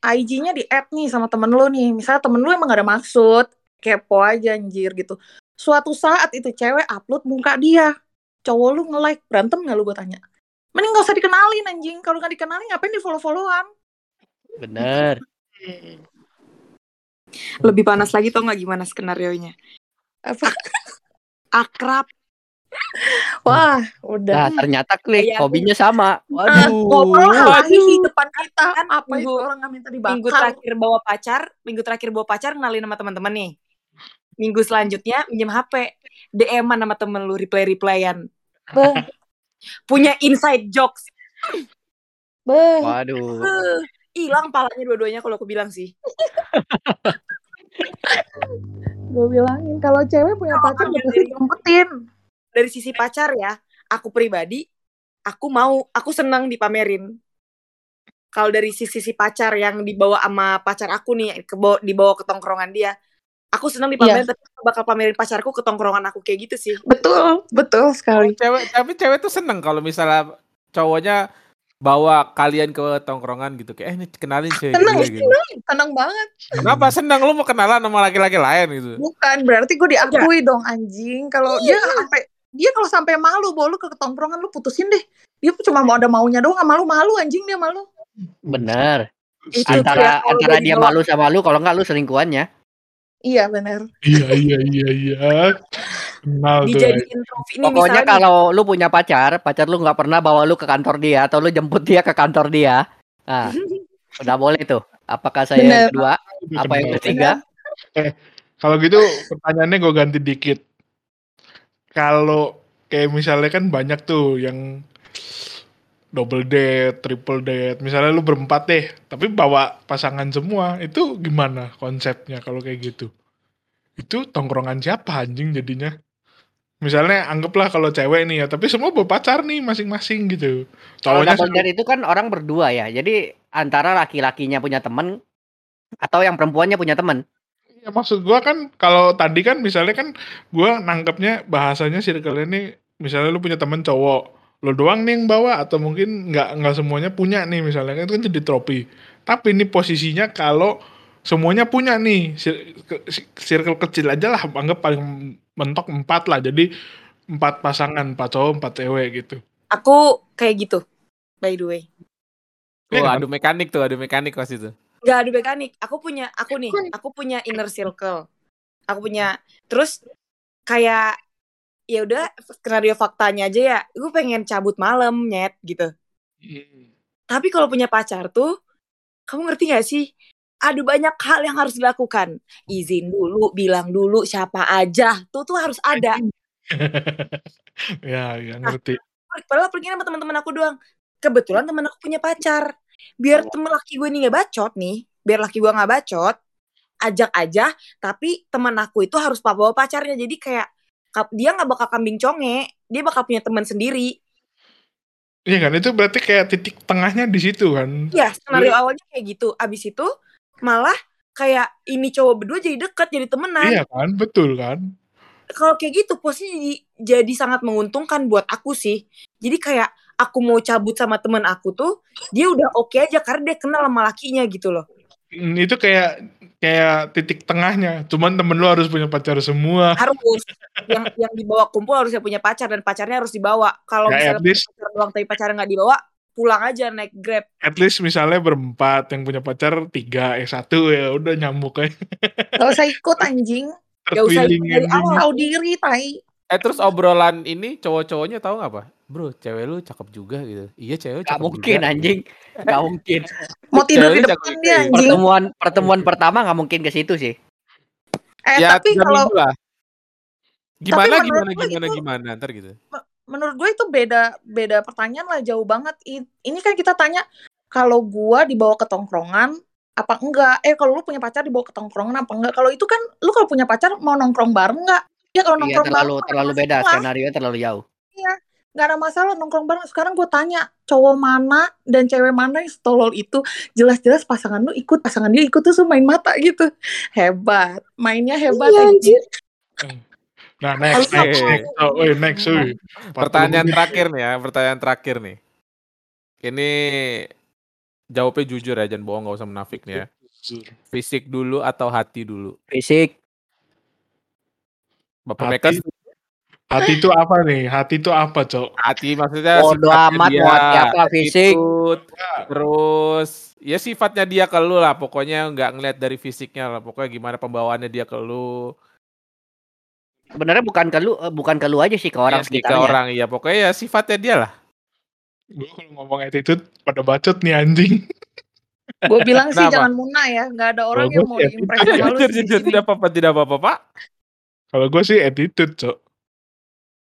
IG-nya di add nih sama temen lu nih. Misalnya temen lu emang gak ada maksud, kepo aja anjir gitu. Suatu saat itu cewek upload muka dia. Cowok lu nge-like, berantem gak lu gue tanya? Mending gak usah dikenalin anjing. Kalau gak dikenalin ngapain di follow-followan? Bener. Lebih panas lagi tau nggak gimana skenario nya? Apa? Akrab. Wah, udah. Nah, ternyata klik aku- hobinya sama. Ah, Waduh. ngobrol lagi di depan kita. Kan Apa itu minggu- orang nggak minta Minggu dibakar? terakhir bawa pacar, minggu terakhir bawa pacar kenalin sama teman-teman nih. Minggu selanjutnya minjem HP, DM-an sama temen lu, reply-replyan. Beh, Punya inside jokes. beh. Waduh. Hilang palanya dua-duanya kalau aku bilang sih. Gue bilangin kalau cewek punya Kalau pacar udah pasti dari- diumpetin. Dari sisi pacar ya, aku pribadi, aku mau, aku senang dipamerin. Kalau dari sisi si pacar yang dibawa sama pacar aku nih, ke dibawa ke tongkrongan dia, aku senang dipamerin, tapi aku bakal pamerin pacarku ke tongkrongan aku kayak gitu sih. Betul, betul sekali. Cewek, tapi cewek tuh seneng kalau misalnya cowoknya bawa kalian ke tongkrongan gitu kayak eh ini kenalin Seneng, gue gitu. seneng, seneng banget. Kenapa seneng lu mau kenalan sama laki-laki lain gitu? Bukan berarti gue diakui dong anjing. Kalau dia sampai dia kalau sampai malu bawa lu ke tongkrongan lu putusin deh. Dia cuma mau ada maunya doang, nggak malu-malu anjing dia malu. Bener. Itu ya, Antara antara dia malu sama lu, kalau enggak lu selingkuhannya. Iya benar. Iya iya iya iya. Tuh. Dijadiin trofi ini Pokoknya misalnya kalau lu punya pacar, pacar lu nggak pernah bawa lu ke kantor dia atau lu jemput dia ke kantor dia. Nah, udah boleh tuh. Apakah saya Bener. yang kedua? Apa yang ketiga? Kalau gitu pertanyaannya gue ganti dikit. Kalau kayak misalnya kan banyak tuh yang double date, triple date. Misalnya lu berempat deh, tapi bawa pasangan semua. Itu gimana konsepnya kalau kayak gitu? Itu tongkrongan siapa anjing jadinya? Misalnya anggaplah kalau cewek nih ya, tapi semua bawa pacar nih masing-masing gitu. Kalau Cowoknya double date itu kan orang berdua ya. Jadi antara laki-lakinya punya temen atau yang perempuannya punya temen. Ya maksud gua kan kalau tadi kan misalnya kan gua nangkepnya bahasanya circle ini misalnya lu punya temen cowok, lu doang nih yang bawa atau mungkin nggak nggak semuanya punya nih misalnya itu kan jadi tropi. Tapi ini posisinya kalau semuanya punya nih circle kecil aja lah anggap paling mentok empat lah jadi empat pasangan empat cowok empat cewek gitu. aku kayak gitu, by the way. Tuh Iya kan? adu mekanik tuh, adu mekanik pas itu. Gak ada mekanik. Aku punya, aku nih, aku punya inner circle. Aku punya, terus kayak ya udah skenario faktanya aja ya. Gue pengen cabut malam nyet gitu. Tapi kalau punya pacar tuh, kamu ngerti gak sih? Ada banyak hal yang harus dilakukan. Izin dulu, bilang dulu siapa aja. Tuh tuh harus ada. ya ya ngerti. Padahal pergi sama teman-teman aku doang. Kebetulan teman aku punya pacar. Biar temen laki gue nih gak bacot nih. Biar laki gue gak bacot. Ajak aja. Tapi teman aku itu harus bawa pacarnya. Jadi kayak dia gak bakal kambing conge. Dia bakal punya teman sendiri. Iya kan itu berarti kayak titik tengahnya di situ kan. Ya skenario awalnya kayak gitu. Abis itu malah kayak ini cowok berdua jadi deket. Jadi temenan. Iya kan betul kan. kalau kayak gitu posisi jadi, jadi sangat menguntungkan buat aku sih. Jadi kayak aku mau cabut sama temen aku tuh, dia udah oke aja karena dia kenal sama lakinya gitu loh. Hmm, itu kayak kayak titik tengahnya. Cuman temen lu harus punya pacar semua. Harus yang yang dibawa kumpul harusnya punya pacar dan pacarnya harus dibawa. Kalau Ya, misalnya least pacar doang tapi pacarnya nggak dibawa, pulang aja naik grab. at least misalnya berempat yang punya pacar tiga eh satu ya udah nyambuk aja Gak usah ikut anjing. Gak usah terpilih dari awal. Tahu diri, tai. Eh terus obrolan ini cowok-cowoknya tahu nggak apa? Bro, cewek lu cakep juga gitu. Iya cewek Gak cakep mungkin juga. anjing. Gak mungkin. Mau tidur di depan dia anjing. Pertemuan pertemuan pertama nggak mungkin ke situ sih. Eh Ya, tapi kalau. Gimana menurut gimana gimana itu- gimana ntar gitu. Menurut gue itu beda beda pertanyaan lah jauh banget. Ini kan kita tanya kalau gua dibawa ke tongkrongan apa enggak? Eh kalau lu punya pacar dibawa ke tongkrongan apa enggak? Kalau itu kan lu kalau punya pacar mau nongkrong bareng enggak? Ya kalau Iya nongkrong terlalu bareng terlalu beda lah. skenario terlalu jauh. nggak ada masalah nongkrong bareng sekarang gue tanya cowok mana dan cewek mana yang setolol itu jelas-jelas pasangan lu ikut pasangan dia ikut tuh main mata gitu hebat mainnya hebat Iya, anjir. Nah, next, next, next. Oh, wait, next. 40 Pertanyaan terakhir nih ya, pertanyaan terakhir nih. Ini jawabnya jujur ya, jangan bohong, nggak usah menafik nih ya. Fisik dulu atau hati dulu? Fisik. Bapak Hati, Meka hati itu apa nih? Hati itu apa, Cok? hati maksudnya Bodo sifatnya amat dia, hati apa, fisik. attitude, terus ya sifatnya dia ke lu lah pokoknya nggak ngeliat dari fisiknya lah pokoknya gimana pembawaannya dia ke lu Sebenarnya bukan ke lu, eh, bukan ke lu aja sih ke orang Ya sih, ke orang iya pokoknya ya sifatnya dia lah Gue kalau ngomong attitude pada bacot nih anjing. gue bilang sih jangan muna ya nggak ada orang Kalau yang mau diimpress attitude sama lu jujur tidak apa-apa tidak apa-apa pak Kalau gue sih attitude, Cok.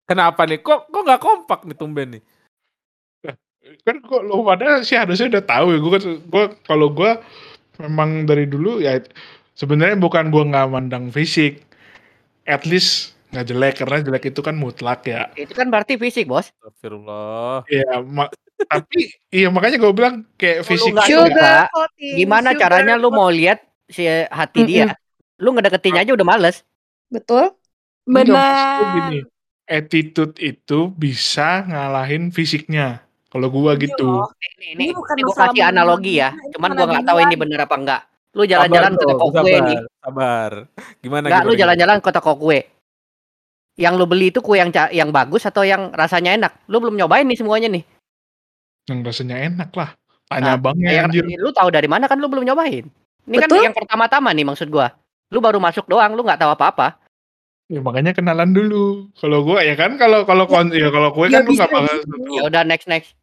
kenapa nih kok kok nggak kompak nih tumben nih Kan kok lo pada sih harusnya udah tahu ya. Gue gue kalau gue memang dari dulu ya sebenarnya bukan gue nggak mandang fisik. At least nggak jelek karena jelek itu kan mutlak ya. Itu kan berarti fisik, Bos. Astagfirullah Iya, ma- tapi iya makanya gue bilang kayak fisik suka, Sugar coating, Gimana sugar caranya lu mau lihat si hati dia? Lu ngedeketin aja udah males. betul gini, Benar. attitude itu bisa ngalahin fisiknya. Kalau gua Ini gitu. Nih, nih, Ini nih, bukan nih gua kasih analogi ya. ini Cuman gua nggak tahu ini bener apa enggak. Lu jalan-jalan ke Sabar, toko Bro, kue sabar, nih. sabar gimana Enggak, lu jalan-jalan ke toko kue. Yang lu beli itu kue yang yang bagus atau yang rasanya enak? Lu belum nyobain nih semuanya nih. Yang rasanya enak lah. Tanya Nah, abangnya yang, anjir. lu tahu dari mana kan lu belum nyobain. Ini kan Betul. yang pertama-tama nih maksud gua. Lu baru masuk doang, lu nggak tahu apa-apa. Ya makanya kenalan dulu. Kalau gua ya kan kalau kalau kon ya kalau kue Ya kan lu bisa nggak bakal. Ya udah next next.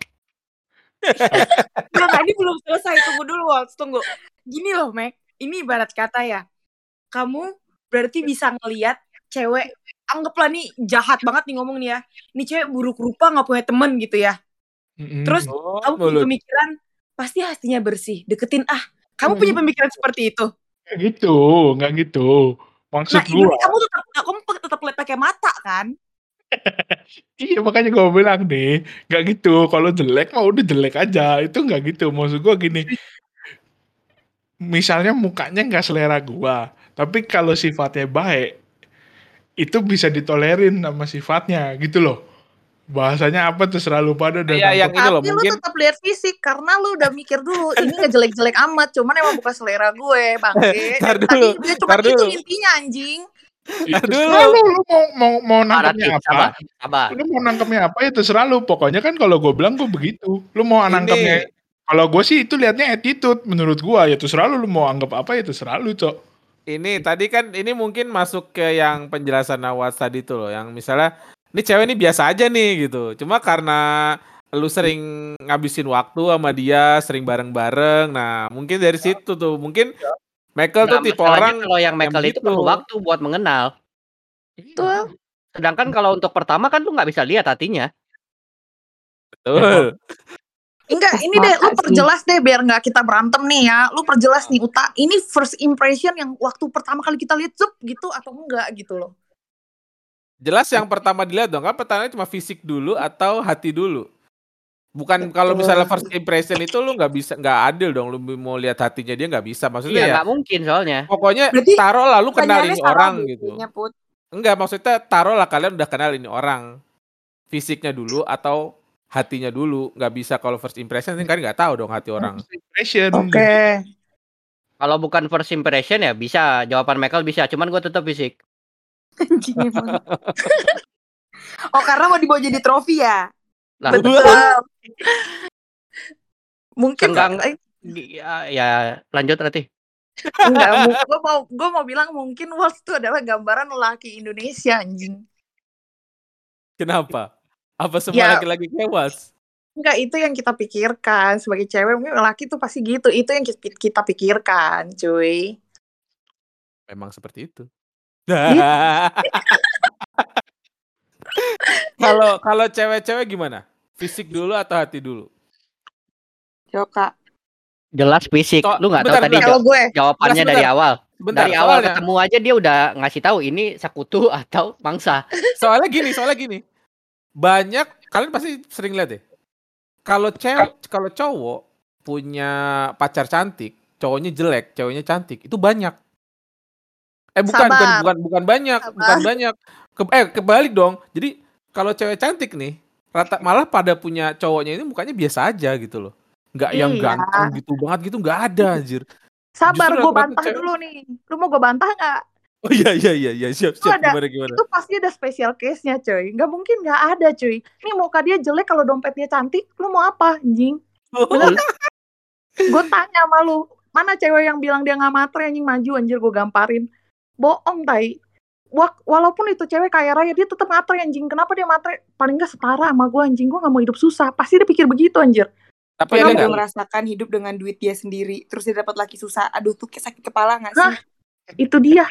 Enggak, tadi belum selesai. Tunggu dulu, Waltz. Tunggu. Gini loh, Mac. Ini ibarat kata ya. Kamu berarti bisa ngelihat cewek, anggaplah nih jahat banget nih ngomong nih ya. Ini cewek buruk rupa nggak punya temen gitu ya. Terus Oh, kamu punya pemikiran, pasti hatinya bersih. Deketin ah. Kamu punya pemikiran seperti itu. Nggak gitu, nggak gitu. Maksud Nah, gua, kamu tetap kamu tetap lihat pakai mata kan? iya makanya gua bilang deh, nggak gitu. Kalau jelek mah udah jelek aja. Itu nggak gitu. Maksud gua gini. Misalnya mukanya nggak selera gua, tapi kalau sifatnya baik, itu bisa ditolerin sama sifatnya gitu loh. Bahasanya apa terserah lu pada udah Iya, yang ini loh tapi lu mungkin tetap lihat fisik karena lu udah mikir dulu ini nggak jelek-jelek amat cuman emang bukan selera gue bangke Tar Dari dulu, tadi dia cuma tar itu dulu. intinya anjing Ya, Tar terserah dulu. lu, lu mau mau mau nangkepnya sabar, apa? sabar. Lu mau nangkepnya apa ya terserah lu. Pokoknya kan kalau gue bilang gue begitu. Lu mau nangkepnya ini kalau gue sih itu liatnya attitude menurut gua. Ya terserah lu lu mau anggap apa ya terserah lu cok. Ini tadi kan ini mungkin masuk ke yang penjelasan Awas tadi tuh loh. Yang misalnya ini cewek ini biasa aja nih gitu. Cuma karena lu sering ngabisin waktu sama dia sering bareng-bareng. Nah mungkin dari situ tuh. Mungkin Michael tuh Nah, tipe masalahnya orang kalau yang Michael itu begitu. perlu waktu buat mengenal. Betul. Sedangkan kalau untuk pertama kan lu nggak bisa lihat hatinya. betul enggak ini deh lu sih? perjelas deh biar nggak kita berantem nih ya lu perjelas nih Uta ini first impression yang waktu pertama kali kita lihat zup gitu atau enggak gitu loh jelas yang pertama dilihat dong kan pertanyaannya cuma fisik dulu atau hati dulu bukan kalau misalnya first impression itu lu nggak bisa nggak adil dong lu mau lihat hatinya dia nggak bisa maksudnya Iya ya nggak mungkin soalnya. pokoknya Berarti taruh lah lu kenal ini orang gitu Put. Enggak, maksudnya taruh lah kalian udah kenal ini orang. Fisiknya dulu atau hatinya dulu. Nggak bisa kalau first impression kan nggak tahu dong hati orang. impression oke Kalau bukan first impression ya bisa. Jawaban Michael bisa. Cuman gue tetap fisik. Anjing emang. oh karena mau dibawa jadi trofi ya? Lah, betul mungkin Senggang. eh, ya, ya lanjut nanti. enggak gue mau gue mau bilang mungkin Waltz itu adalah gambaran laki Indonesia anjing Kenapa? Apa semua Ya. laki-laki kewas? Enggak, itu yang kita pikirkan sebagai cewek mungkin laki tuh pasti gitu. Itu yang ki- kita pikirkan, cuy. Memang seperti itu. Kalau kalau cewek-cewek gimana? Fisik dulu atau hati dulu? Coba. Jelas fisik. Lu nggak tahu bentar, tadi bentar. Kalau gue, jawabannya Bentar, dari sebentar. awal. Bentar, dari awal soalnya, ketemu aja dia udah ngasih tahu ini sekutu atau mangsa. soalnya gini, soalnya gini. Banyak kalian pasti sering lihat deh. Kalau cewek, kalau cowok punya pacar cantik, cowoknya jelek, ceweknya cantik, itu banyak. Eh bukan, bukan, Sabar. bukan, bukan banyak, Sabar. bukan banyak. Ke, eh kebalik dong. Jadi kalau cewek cantik nih, rata malah pada punya cowoknya ini mukanya biasa aja gitu loh. Nggak yang Iya. ganteng gitu banget gitu, nggak ada anjir. Sabar, gue bantah cewek- dulu nih. Lu mau gue bantah nggak? Oh iya iya iya iya siap siap ada- gimana gimana. Itu pasti ada special case-nya, coy. Nggak mungkin nggak ada, cuy. Ini muka dia jelek kalau dompetnya cantik, lu mau apa, anjing? Bener Gue tanya sama lu, mana cewek yang bilang dia nggak matre anjing maju anjir gue gamparin. Bohong, tai. Wa- Walaupun itu cewek kaya raya, dia tetap matre anjing. Kenapa dia matre? Paling nggak setara sama gue anjing. Gue nggak mau hidup susah. Pasti dia pikir begitu anjir. Tapi dia nggak? merasakan hidup dengan duit dia sendiri, terus dia dapat laki susah. Aduh tuh kayak sakit kepala nggak Hah? sih? Itu dia.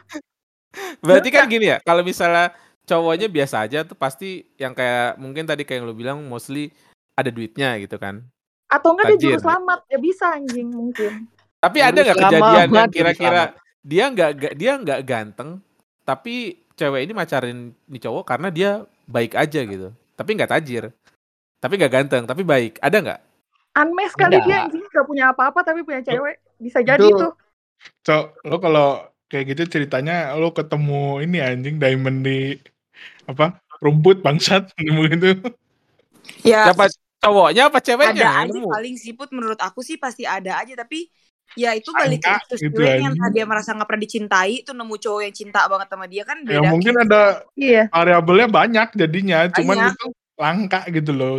Berarti kan gini ya, kalau misalnya cowoknya biasa aja tuh pasti yang kayak mungkin tadi kayak yang lu bilang mostly ada duitnya gitu kan. Atau enggak dia juru selamat. Ya bisa anjing mungkin. Tapi Juru ada nggak kejadian yang kira-kira dia nggak ga- dia nggak ganteng, tapi cewek ini macarin nih cowok karena dia baik aja gitu. Tapi nggak tajir, tapi nggak ganteng, tapi baik. Ada nggak? Unmes kali Ada. dia anjing. Gak punya apa-apa tapi punya cewek. Bisa jadi Itu- tuh. Cok, lo kalau kayak gitu ceritanya lo ketemu ini anjing diamond di apa rumput bangsat gitu. Ya Siapa cowoknya apa ceweknya? ada yang aja nemu? paling siput menurut aku sih pasti ada aja tapi ya itu balik ke gitu entah dia merasa nggak pernah dicintai tuh nemu cowok yang cinta banget sama dia kan Ya beda mungkin case. ada Iya. variabelnya banyak jadinya, cuman Banyak. itu langka gitu loh.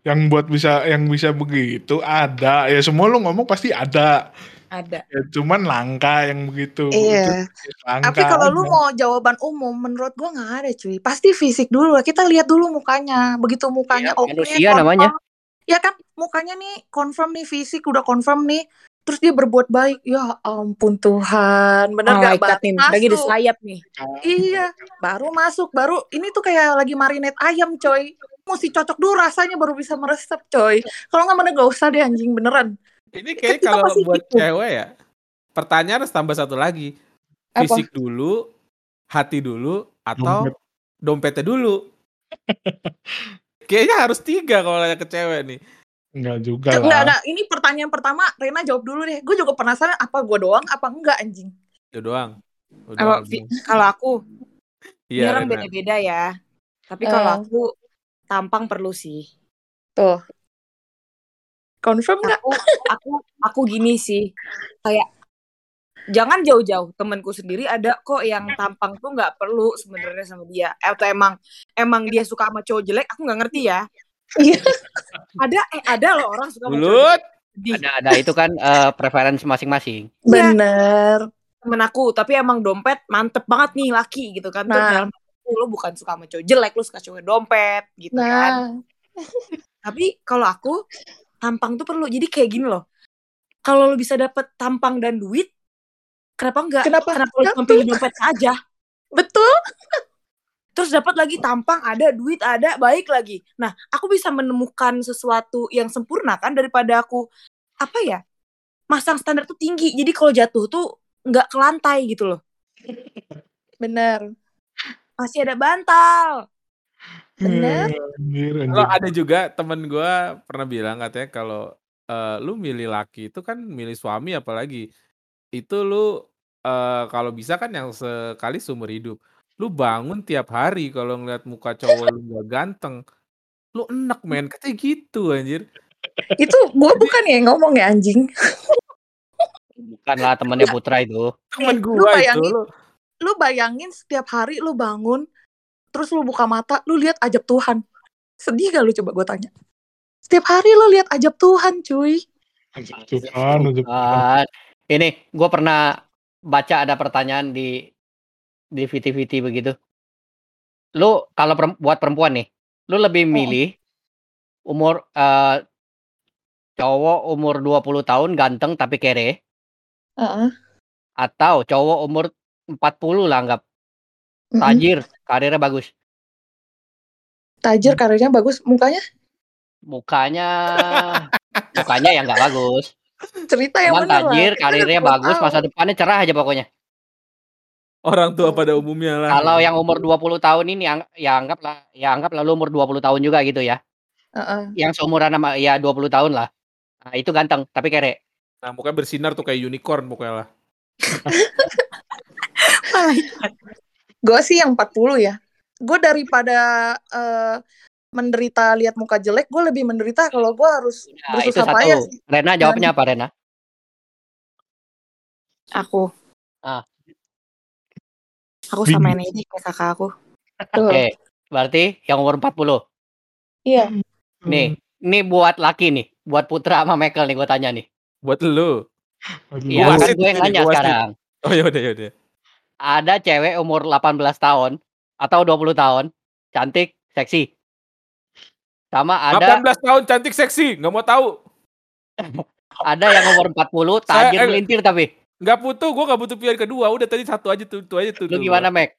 Yang buat bisa yang bisa begitu ada. Ya semua lo ngomong pasti ada. Ada Ya cuman langka yang begitu. Iya. Langka Tapi kalau lu mau jawaban umum, menurut gua nggak ada cuy. Pasti fisik dulu lah. Kita lihat dulu mukanya. Begitu mukanya Iya, oke. manusia confirm. namanya. Ya kan, mukanya nih confirm nih fisik udah confirm nih. Terus dia berbuat baik. Ya ampun Tuhan. Bener gak? malaikat Baru nih lagi di masuk. sayap nih Iya, baru masuk. Baru ini tuh kayak lagi marinate ayam coy. Mesti cocok dulu rasanya baru bisa meresep coy. Kalau nggak mana gak usah deh anjing beneran. Ini kayak kalau buat gitu. cewek ya, pertanyaan harus tambah satu lagi. Apa? Fisik dulu, hati dulu, atau Dompet. dompetnya dulu. Kayaknya harus tiga kalau nanya ke cewek nih. Enggak juga Enggak, lah. enggak. Ini pertanyaan pertama, Rena jawab dulu deh. Gue juga penasaran apa gue doang apa enggak anjing. Itu doang. Kalau aku ini Iya, orang Rena. beda-beda ya tapi kalau Eh. aku tampang perlu sih Tuh. Confirm nggak? aku aku aku gini sih kayak jangan jauh-jauh temanku sendiri ada kok yang tampang tuh nggak perlu sebenarnya sama dia atau emang emang dia suka sama cowok jelek aku nggak ngerti ya Iya. ada eh ada loh orang suka sama cowok Bulut. jelek Ada ada itu kan eh, preferensi masing-masing. Bener. temen aku tapi emang dompet mantep banget nih laki gitu kan Nah. dalam lo bukan suka sama cowok jelek lo suka cowok dompet gitu kan Nah, tapi kalau aku tampang tuh perlu. Jadi kayak gini loh. Kalau lo bisa dapet tampang dan duit kenapa enggak? Kenapa? kenapa lo cuma pilih dompet saja. Betul. terus dapat lagi tampang ada duit ada baik lagi. Nah aku bisa menemukan sesuatu yang sempurna kan daripada aku apa ya masang standar tuh tinggi. Jadi kalau jatuh tuh nggak ke lantai gitu loh. Bener. masih ada bantal Bener. Kalau ada juga temen gue pernah bilang katanya kalau eh, lu milih laki itu kan milih suami apalagi itu lu eh, kalau bisa kan yang sekali seumur hidup. Lu bangun tiap hari kalau ngeliat muka cowok lu gak ganteng, lu enak men katanya gitu anjir. Itu gue bukan ya yang ngomong ya anjing. Bukan lah temannya Putra itu. Temen lu gua itu bayangin. lu. Lu bayangin setiap hari lu bangun, terus lu buka mata, lu lihat ajab Tuhan. Sedih gak lu coba gue tanya? Setiap hari lu lihat ajab Tuhan cuy. Tuhan, Tuhan. Ah, ini gue pernah baca ada pertanyaan di di VT-VT begitu. Lu kalau buat perempuan nih, lu lebih milih umur eh, cowok umur 20 tahun ganteng tapi kere Heeh. atau cowok umur 40 lah anggap. Tajir, karirnya bagus. Tajir karirnya bagus, mukanya Mukanya mukanya yang nggak bagus. cerita yang Cuman bener lah. tajir, Kita karirnya bagus, tahu. masa depannya cerah aja pokoknya. Orang tua pada umumnya lah. Kalau yang umur 20 tahun ini yang ya anggaplah ya anggaplah lu umur 20 tahun juga gitu ya. Heeh. yang seumuran sama ya 20 tahun lah. Nah, itu ganteng tapi kere. Nah, mukanya bersinar tuh kayak unicorn pokoknya lah. Gue sih yang 40 ya. Gue daripada eh, menderita lihat muka jelek, gue lebih menderita kalau gue harus Nah, itu bersusah satu. payah sih. Rena jawabnya apa Rena? Aku. Ah. Aku sama ini aja kayak kakak aku. Oke. Berarti yang umur 40. Iya. Nih, ini buat laki nih, buat Putra sama Michael nih gue tanya nih. Buat lu. Iya, kan gue yang nanya sekarang. Oh yaudah yaudah. Ada cewek umur 18 tahun atau 20 tahun, cantik, seksi. Sama ada 18 tahun cantik seksi, nggak mau tahu. ada yang umur 40 Saya- tajir eh, melintir tapi. Nggak butuh, gue nggak butuh pilihan kedua. Udah tadi satu aja tuh, itu aja tuh. Lu gimana, Mek?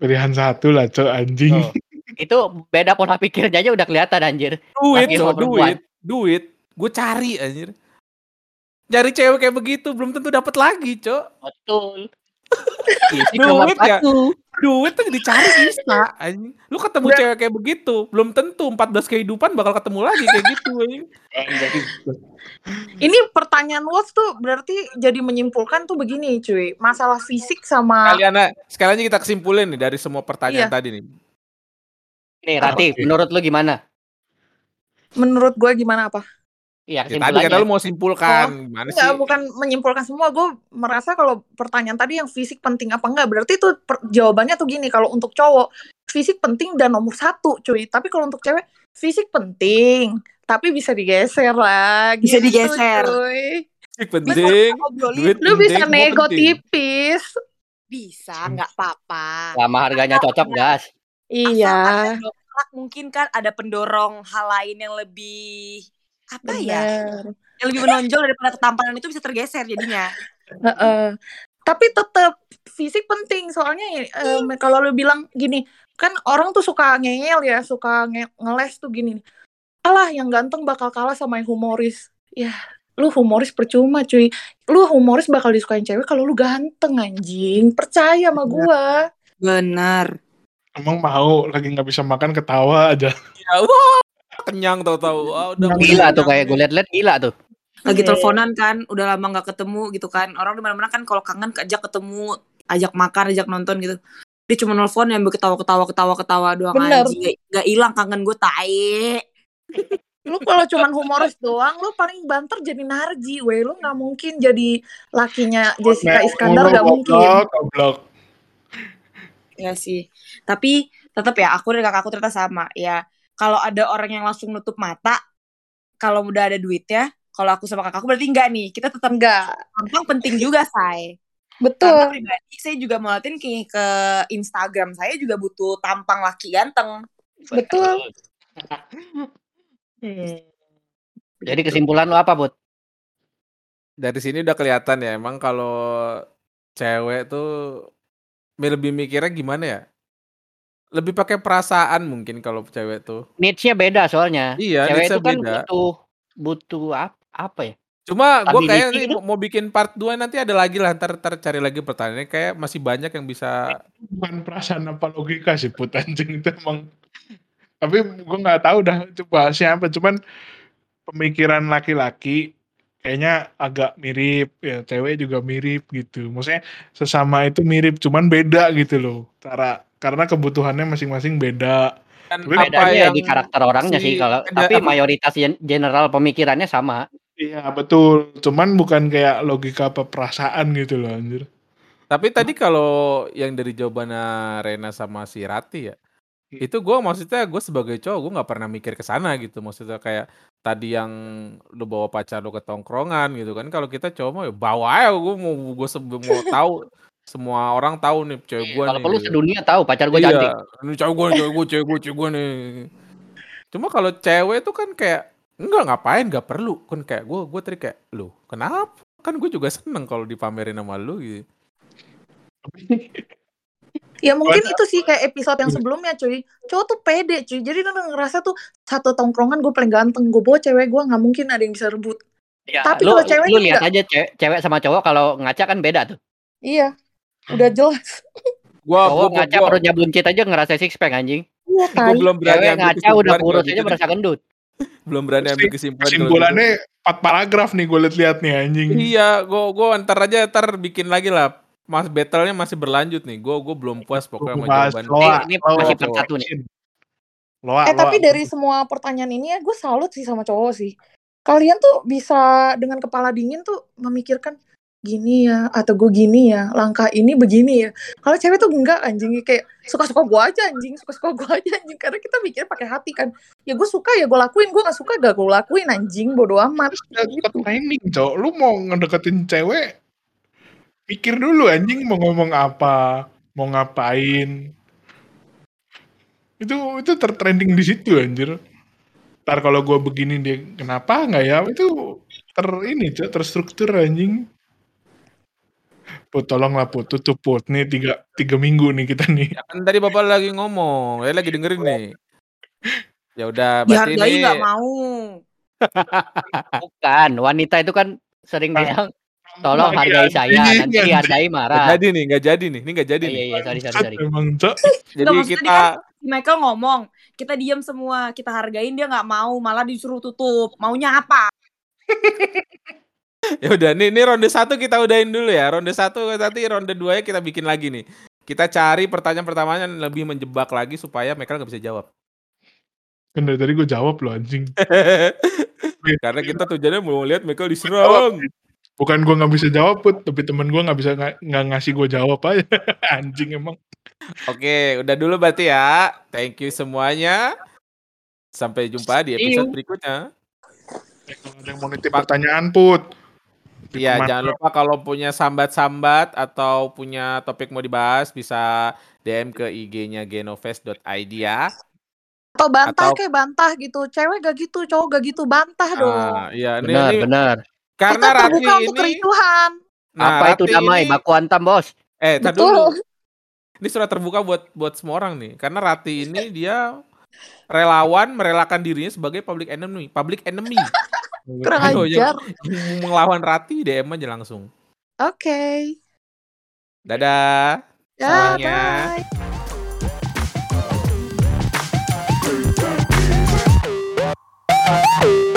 Pilihan satu lah, cok anjing. Tuh. Itu beda pola pikirnya aja udah kelihatan anjir. Duit, so, duit, duit. Gue cari anjir. Nyari cewek kayak begitu belum tentu dapat lagi, Cok. Betul. Fisik nomor Duit ya? satu. Duit tuh dicari bisa, anjing. Lu ketemu Udah. cewek kayak begitu, belum tentu 14 kehidupan bakal ketemu lagi kayak gitu, anjing. Ini pertanyaan Wolf tuh berarti jadi menyimpulkan tuh begini cuy. Masalah fisik sama Kalian sekalian aja kita kesimpulin nih dari semua pertanyaan Iya. tadi nih. Nih, Rati, Oke. menurut lu gimana? menurut gue gimana apa? Iya, Ya, tadi kata lu mau simpulkan, gimana sih? Enggak, bukan menyimpulkan semua. Gue merasa kalau pertanyaan tadi yang fisik penting apa enggak. Berarti tuh per- jawabannya tuh gini. Kalau untuk cowok, fisik penting dan nomor satu cuy. Tapi kalau untuk cewek, fisik penting. Tapi bisa digeser lah. Bisa gitu, digeser. cuy. Fisik penting, duit Lu bisa penting, semua nego penting. tipis. bisa, nggak apa-apa. Lama harganya cocok, gas. Iya. Asal mungkin kan ada pendorong hal lain yang lebih apa ya? Bener. Yang lebih menonjol daripada ketampanan itu bisa tergeser jadinya. Heeh. Tapi tetap fisik penting soalnya em, kalau lu bilang gini kan orang tuh suka ngeyel ya suka nge- ngeles tuh gini nih. alah yang ganteng bakal kalah sama yang humoris ya lu humoris percuma cuy lu humoris bakal disukain cewek kalau lu ganteng anjing percaya sama gua Bener. Emang mau lagi nggak bisa makan ketawa aja. Ya, wah, kenyang tahu-tahu. Wah, udah Gila tuh kayak gue liat-liat gila tuh. Lagi Iya. teleponan kan, udah lama nggak ketemu gitu kan. Orang di mana-mana kan kalau kangen ajak ketemu, ajak makan, ajak nonton gitu. Dia cuma nelfon yang ketawa-ketawa ketawa-ketawa doang Bener. anjing. Gak- Gak hilang kangen gue tae. lu kalau cuman humoris doang lu paling banter jadi Narji weh lu nggak mungkin jadi lakinya Jessica Iskandar nggak mungkin goblok. Ya sih. Tapi tetap ya aku dan kakakku ternyata sama. Ya kalau ada orang yang langsung nutup mata, kalau udah ada duitnya, kalau aku sama kakakku berarti enggak nih. Kita tetap enggak tampang penting juga, say. Karena betul pribadi saya juga mau liatin ke, ke Instagram saya juga butuh tampang laki ganteng. betul Jadi kesimpulan lu apa, Bud? dari sini udah kelihatan ya emang kalau cewek tuh lebih mikirnya gimana ya? Lebih pakai perasaan mungkin kalau cewek tuh. Needs-nya beda soalnya. Iya, Cewek itu kan beda. butuh butuh apa, apa ya? Cuma gue kayak Ability nih itu. mau, mau bikin part 2 nanti ada lagi lah ntar, ntar cari lagi pertanyaannya kayak masih banyak yang bisa Bukan perasaan apa logika sih put anjing itu emang. Tapi gue nggak tahu dah coba siapa. Cuman pemikiran laki-laki kayaknya agak mirip ya cewek juga mirip gitu. Maksudnya sesama itu mirip cuman beda gitu loh. Cara karena kebutuhannya masing-masing beda. kan Tapi apa ya yang di karakter orangnya si- sih kalau ada tapi apa- mayoritas gen- general pemikirannya sama. Iya betul. Cuman bukan kayak logika apa perasaan gitu loh anjir. Tapi tadi kalau yang dari jawabannya Rena sama si Rati ya, itu gue maksudnya gue sebagai cowok gue nggak pernah mikir ke sana gitu. Maksudnya kayak tadi yang lu bawa pacar lu ke tongkrongan gitu kan. Kalau kita cowok mah ya bawa aja gue mau gue mau tahu semua orang tahu nih cewek gue Kalau perlu gitu. sedunia tahu pacar gue iya, cantik. ini cewek gue, cewek gue, cewek gue, cewek gue nih. Cuma kalau cewek itu kan kayak enggak ngapain, nggak perlu. Kan kayak gue, gue tadi kayak lu kenapa? Kan gue juga seneng kalau dipamerin sama lu gitu. ya mungkin itu sih kayak episode yang sebelumnya cuy cowok tuh pede cuy jadi dia ngerasa tuh satu tongkrongan gue paling ganteng gue bawa cewek gue nggak mungkin ada yang bisa rebut Ya, Tapi kalau cewek lu tuh lihat aja cewek, cewek sama cowok kalau ngaca kan beda tuh. iya udah jelas Gua, Cowok gua, gua, ngaca gua, perutnya buncit aja ngerasa six pack anjing. Iya, Gue tai. belum berani Cewek ambil ngaca udah kurus gitu aja nih. berasa gendut. Belum berani ambil kesimpulan. kalau gitu. Kesimpulannya empat paragraf nih gue liat-liat nih anjing. Iya, gue gue ntar aja ntar bikin lagi lah. Mas battle-nya masih berlanjut nih. Gue gue belum puas pokoknya sama jawaban. Loa, Ini- ini masih part satu nih. Loa, Eh tapi Loa. dari semua pertanyaan ini ya gue salut sih sama cowok sih. Kalian tuh bisa dengan kepala dingin tuh memikirkan gini ya atau gue gini ya langkah ini begini ya. Kalau cewek tuh enggak anjing kayak suka-suka gue aja anjing suka-suka gue aja anjing karena kita mikir pakai hati kan. Ya gue suka ya gue lakuin gue nggak suka gak gue lakuin anjing bodo amat. Gitu. timing, cowok. Lu mau ngedeketin cewek, pikir dulu anjing mau ngomong apa, mau ngapain. Itu itu tertrending di situ anjir. Ntar kalau gua begini dia kenapa nggak ya? Itu ter ini cok terstruktur anjing. Put tolonglah put tutup put nih tiga tiga minggu nih kita nih. Ya kan tadi bapak lagi ngomong, saya lagi dengerin nih. Ya udah, berarti Dihargai ini nggak mau. Bukan, wanita itu kan sering bilang tolong hargai saya, nanti dihargai marah. jadi nih, nggak jadi nih, ini nggak jadi Iya nih. iya sorry sorry sorry. Jadi kita Si Michael ngomong, kita diam semua, kita hargain dia nggak mau, malah disuruh tutup. Maunya apa? ya udah nih, ini ronde satu kita udahin dulu ya. Ronde satu nanti ronde dua ya kita bikin lagi nih. Kita cari pertanyaan yang lebih menjebak lagi supaya mereka nggak bisa jawab. Kan dari tadi gue jawab loh anjing. Karena kita tujuannya mau lihat Michael diserang. Bukan gue nggak bisa jawab put, tapi temen gue nggak bisa nggak ngasih gue jawab aja. anjing emang. Oke, udah dulu berarti ya. Thank you semuanya. Sampai jumpa di episode berikutnya. Eh, Kalau ada yang mau nitip pertanyaan put. Iya, jangan lupa kalau punya sambat-sambat atau punya topik mau dibahas bisa DM ke IG-nya genovest.id ya. Atau bantah Atau- kayak bantah gitu. Cewek gak gitu, cowok gak gitu, bantah dong. Ah, iya, ini, Benar ini benar. karena Kita Rati terbuka untuk ini kericuhan. nah, Apa itu Rati damai? ini- Baku hantam bos. Eh, dulu. Ini surat terbuka buat buat semua orang nih. Karena Rati ini dia relawan merelakan dirinya sebagai public enemy, public enemy. Kurang Ayo, ajar. yang melawan Rati DM aja langsung. Oke. Dadah. Ya, Semuanya. bye.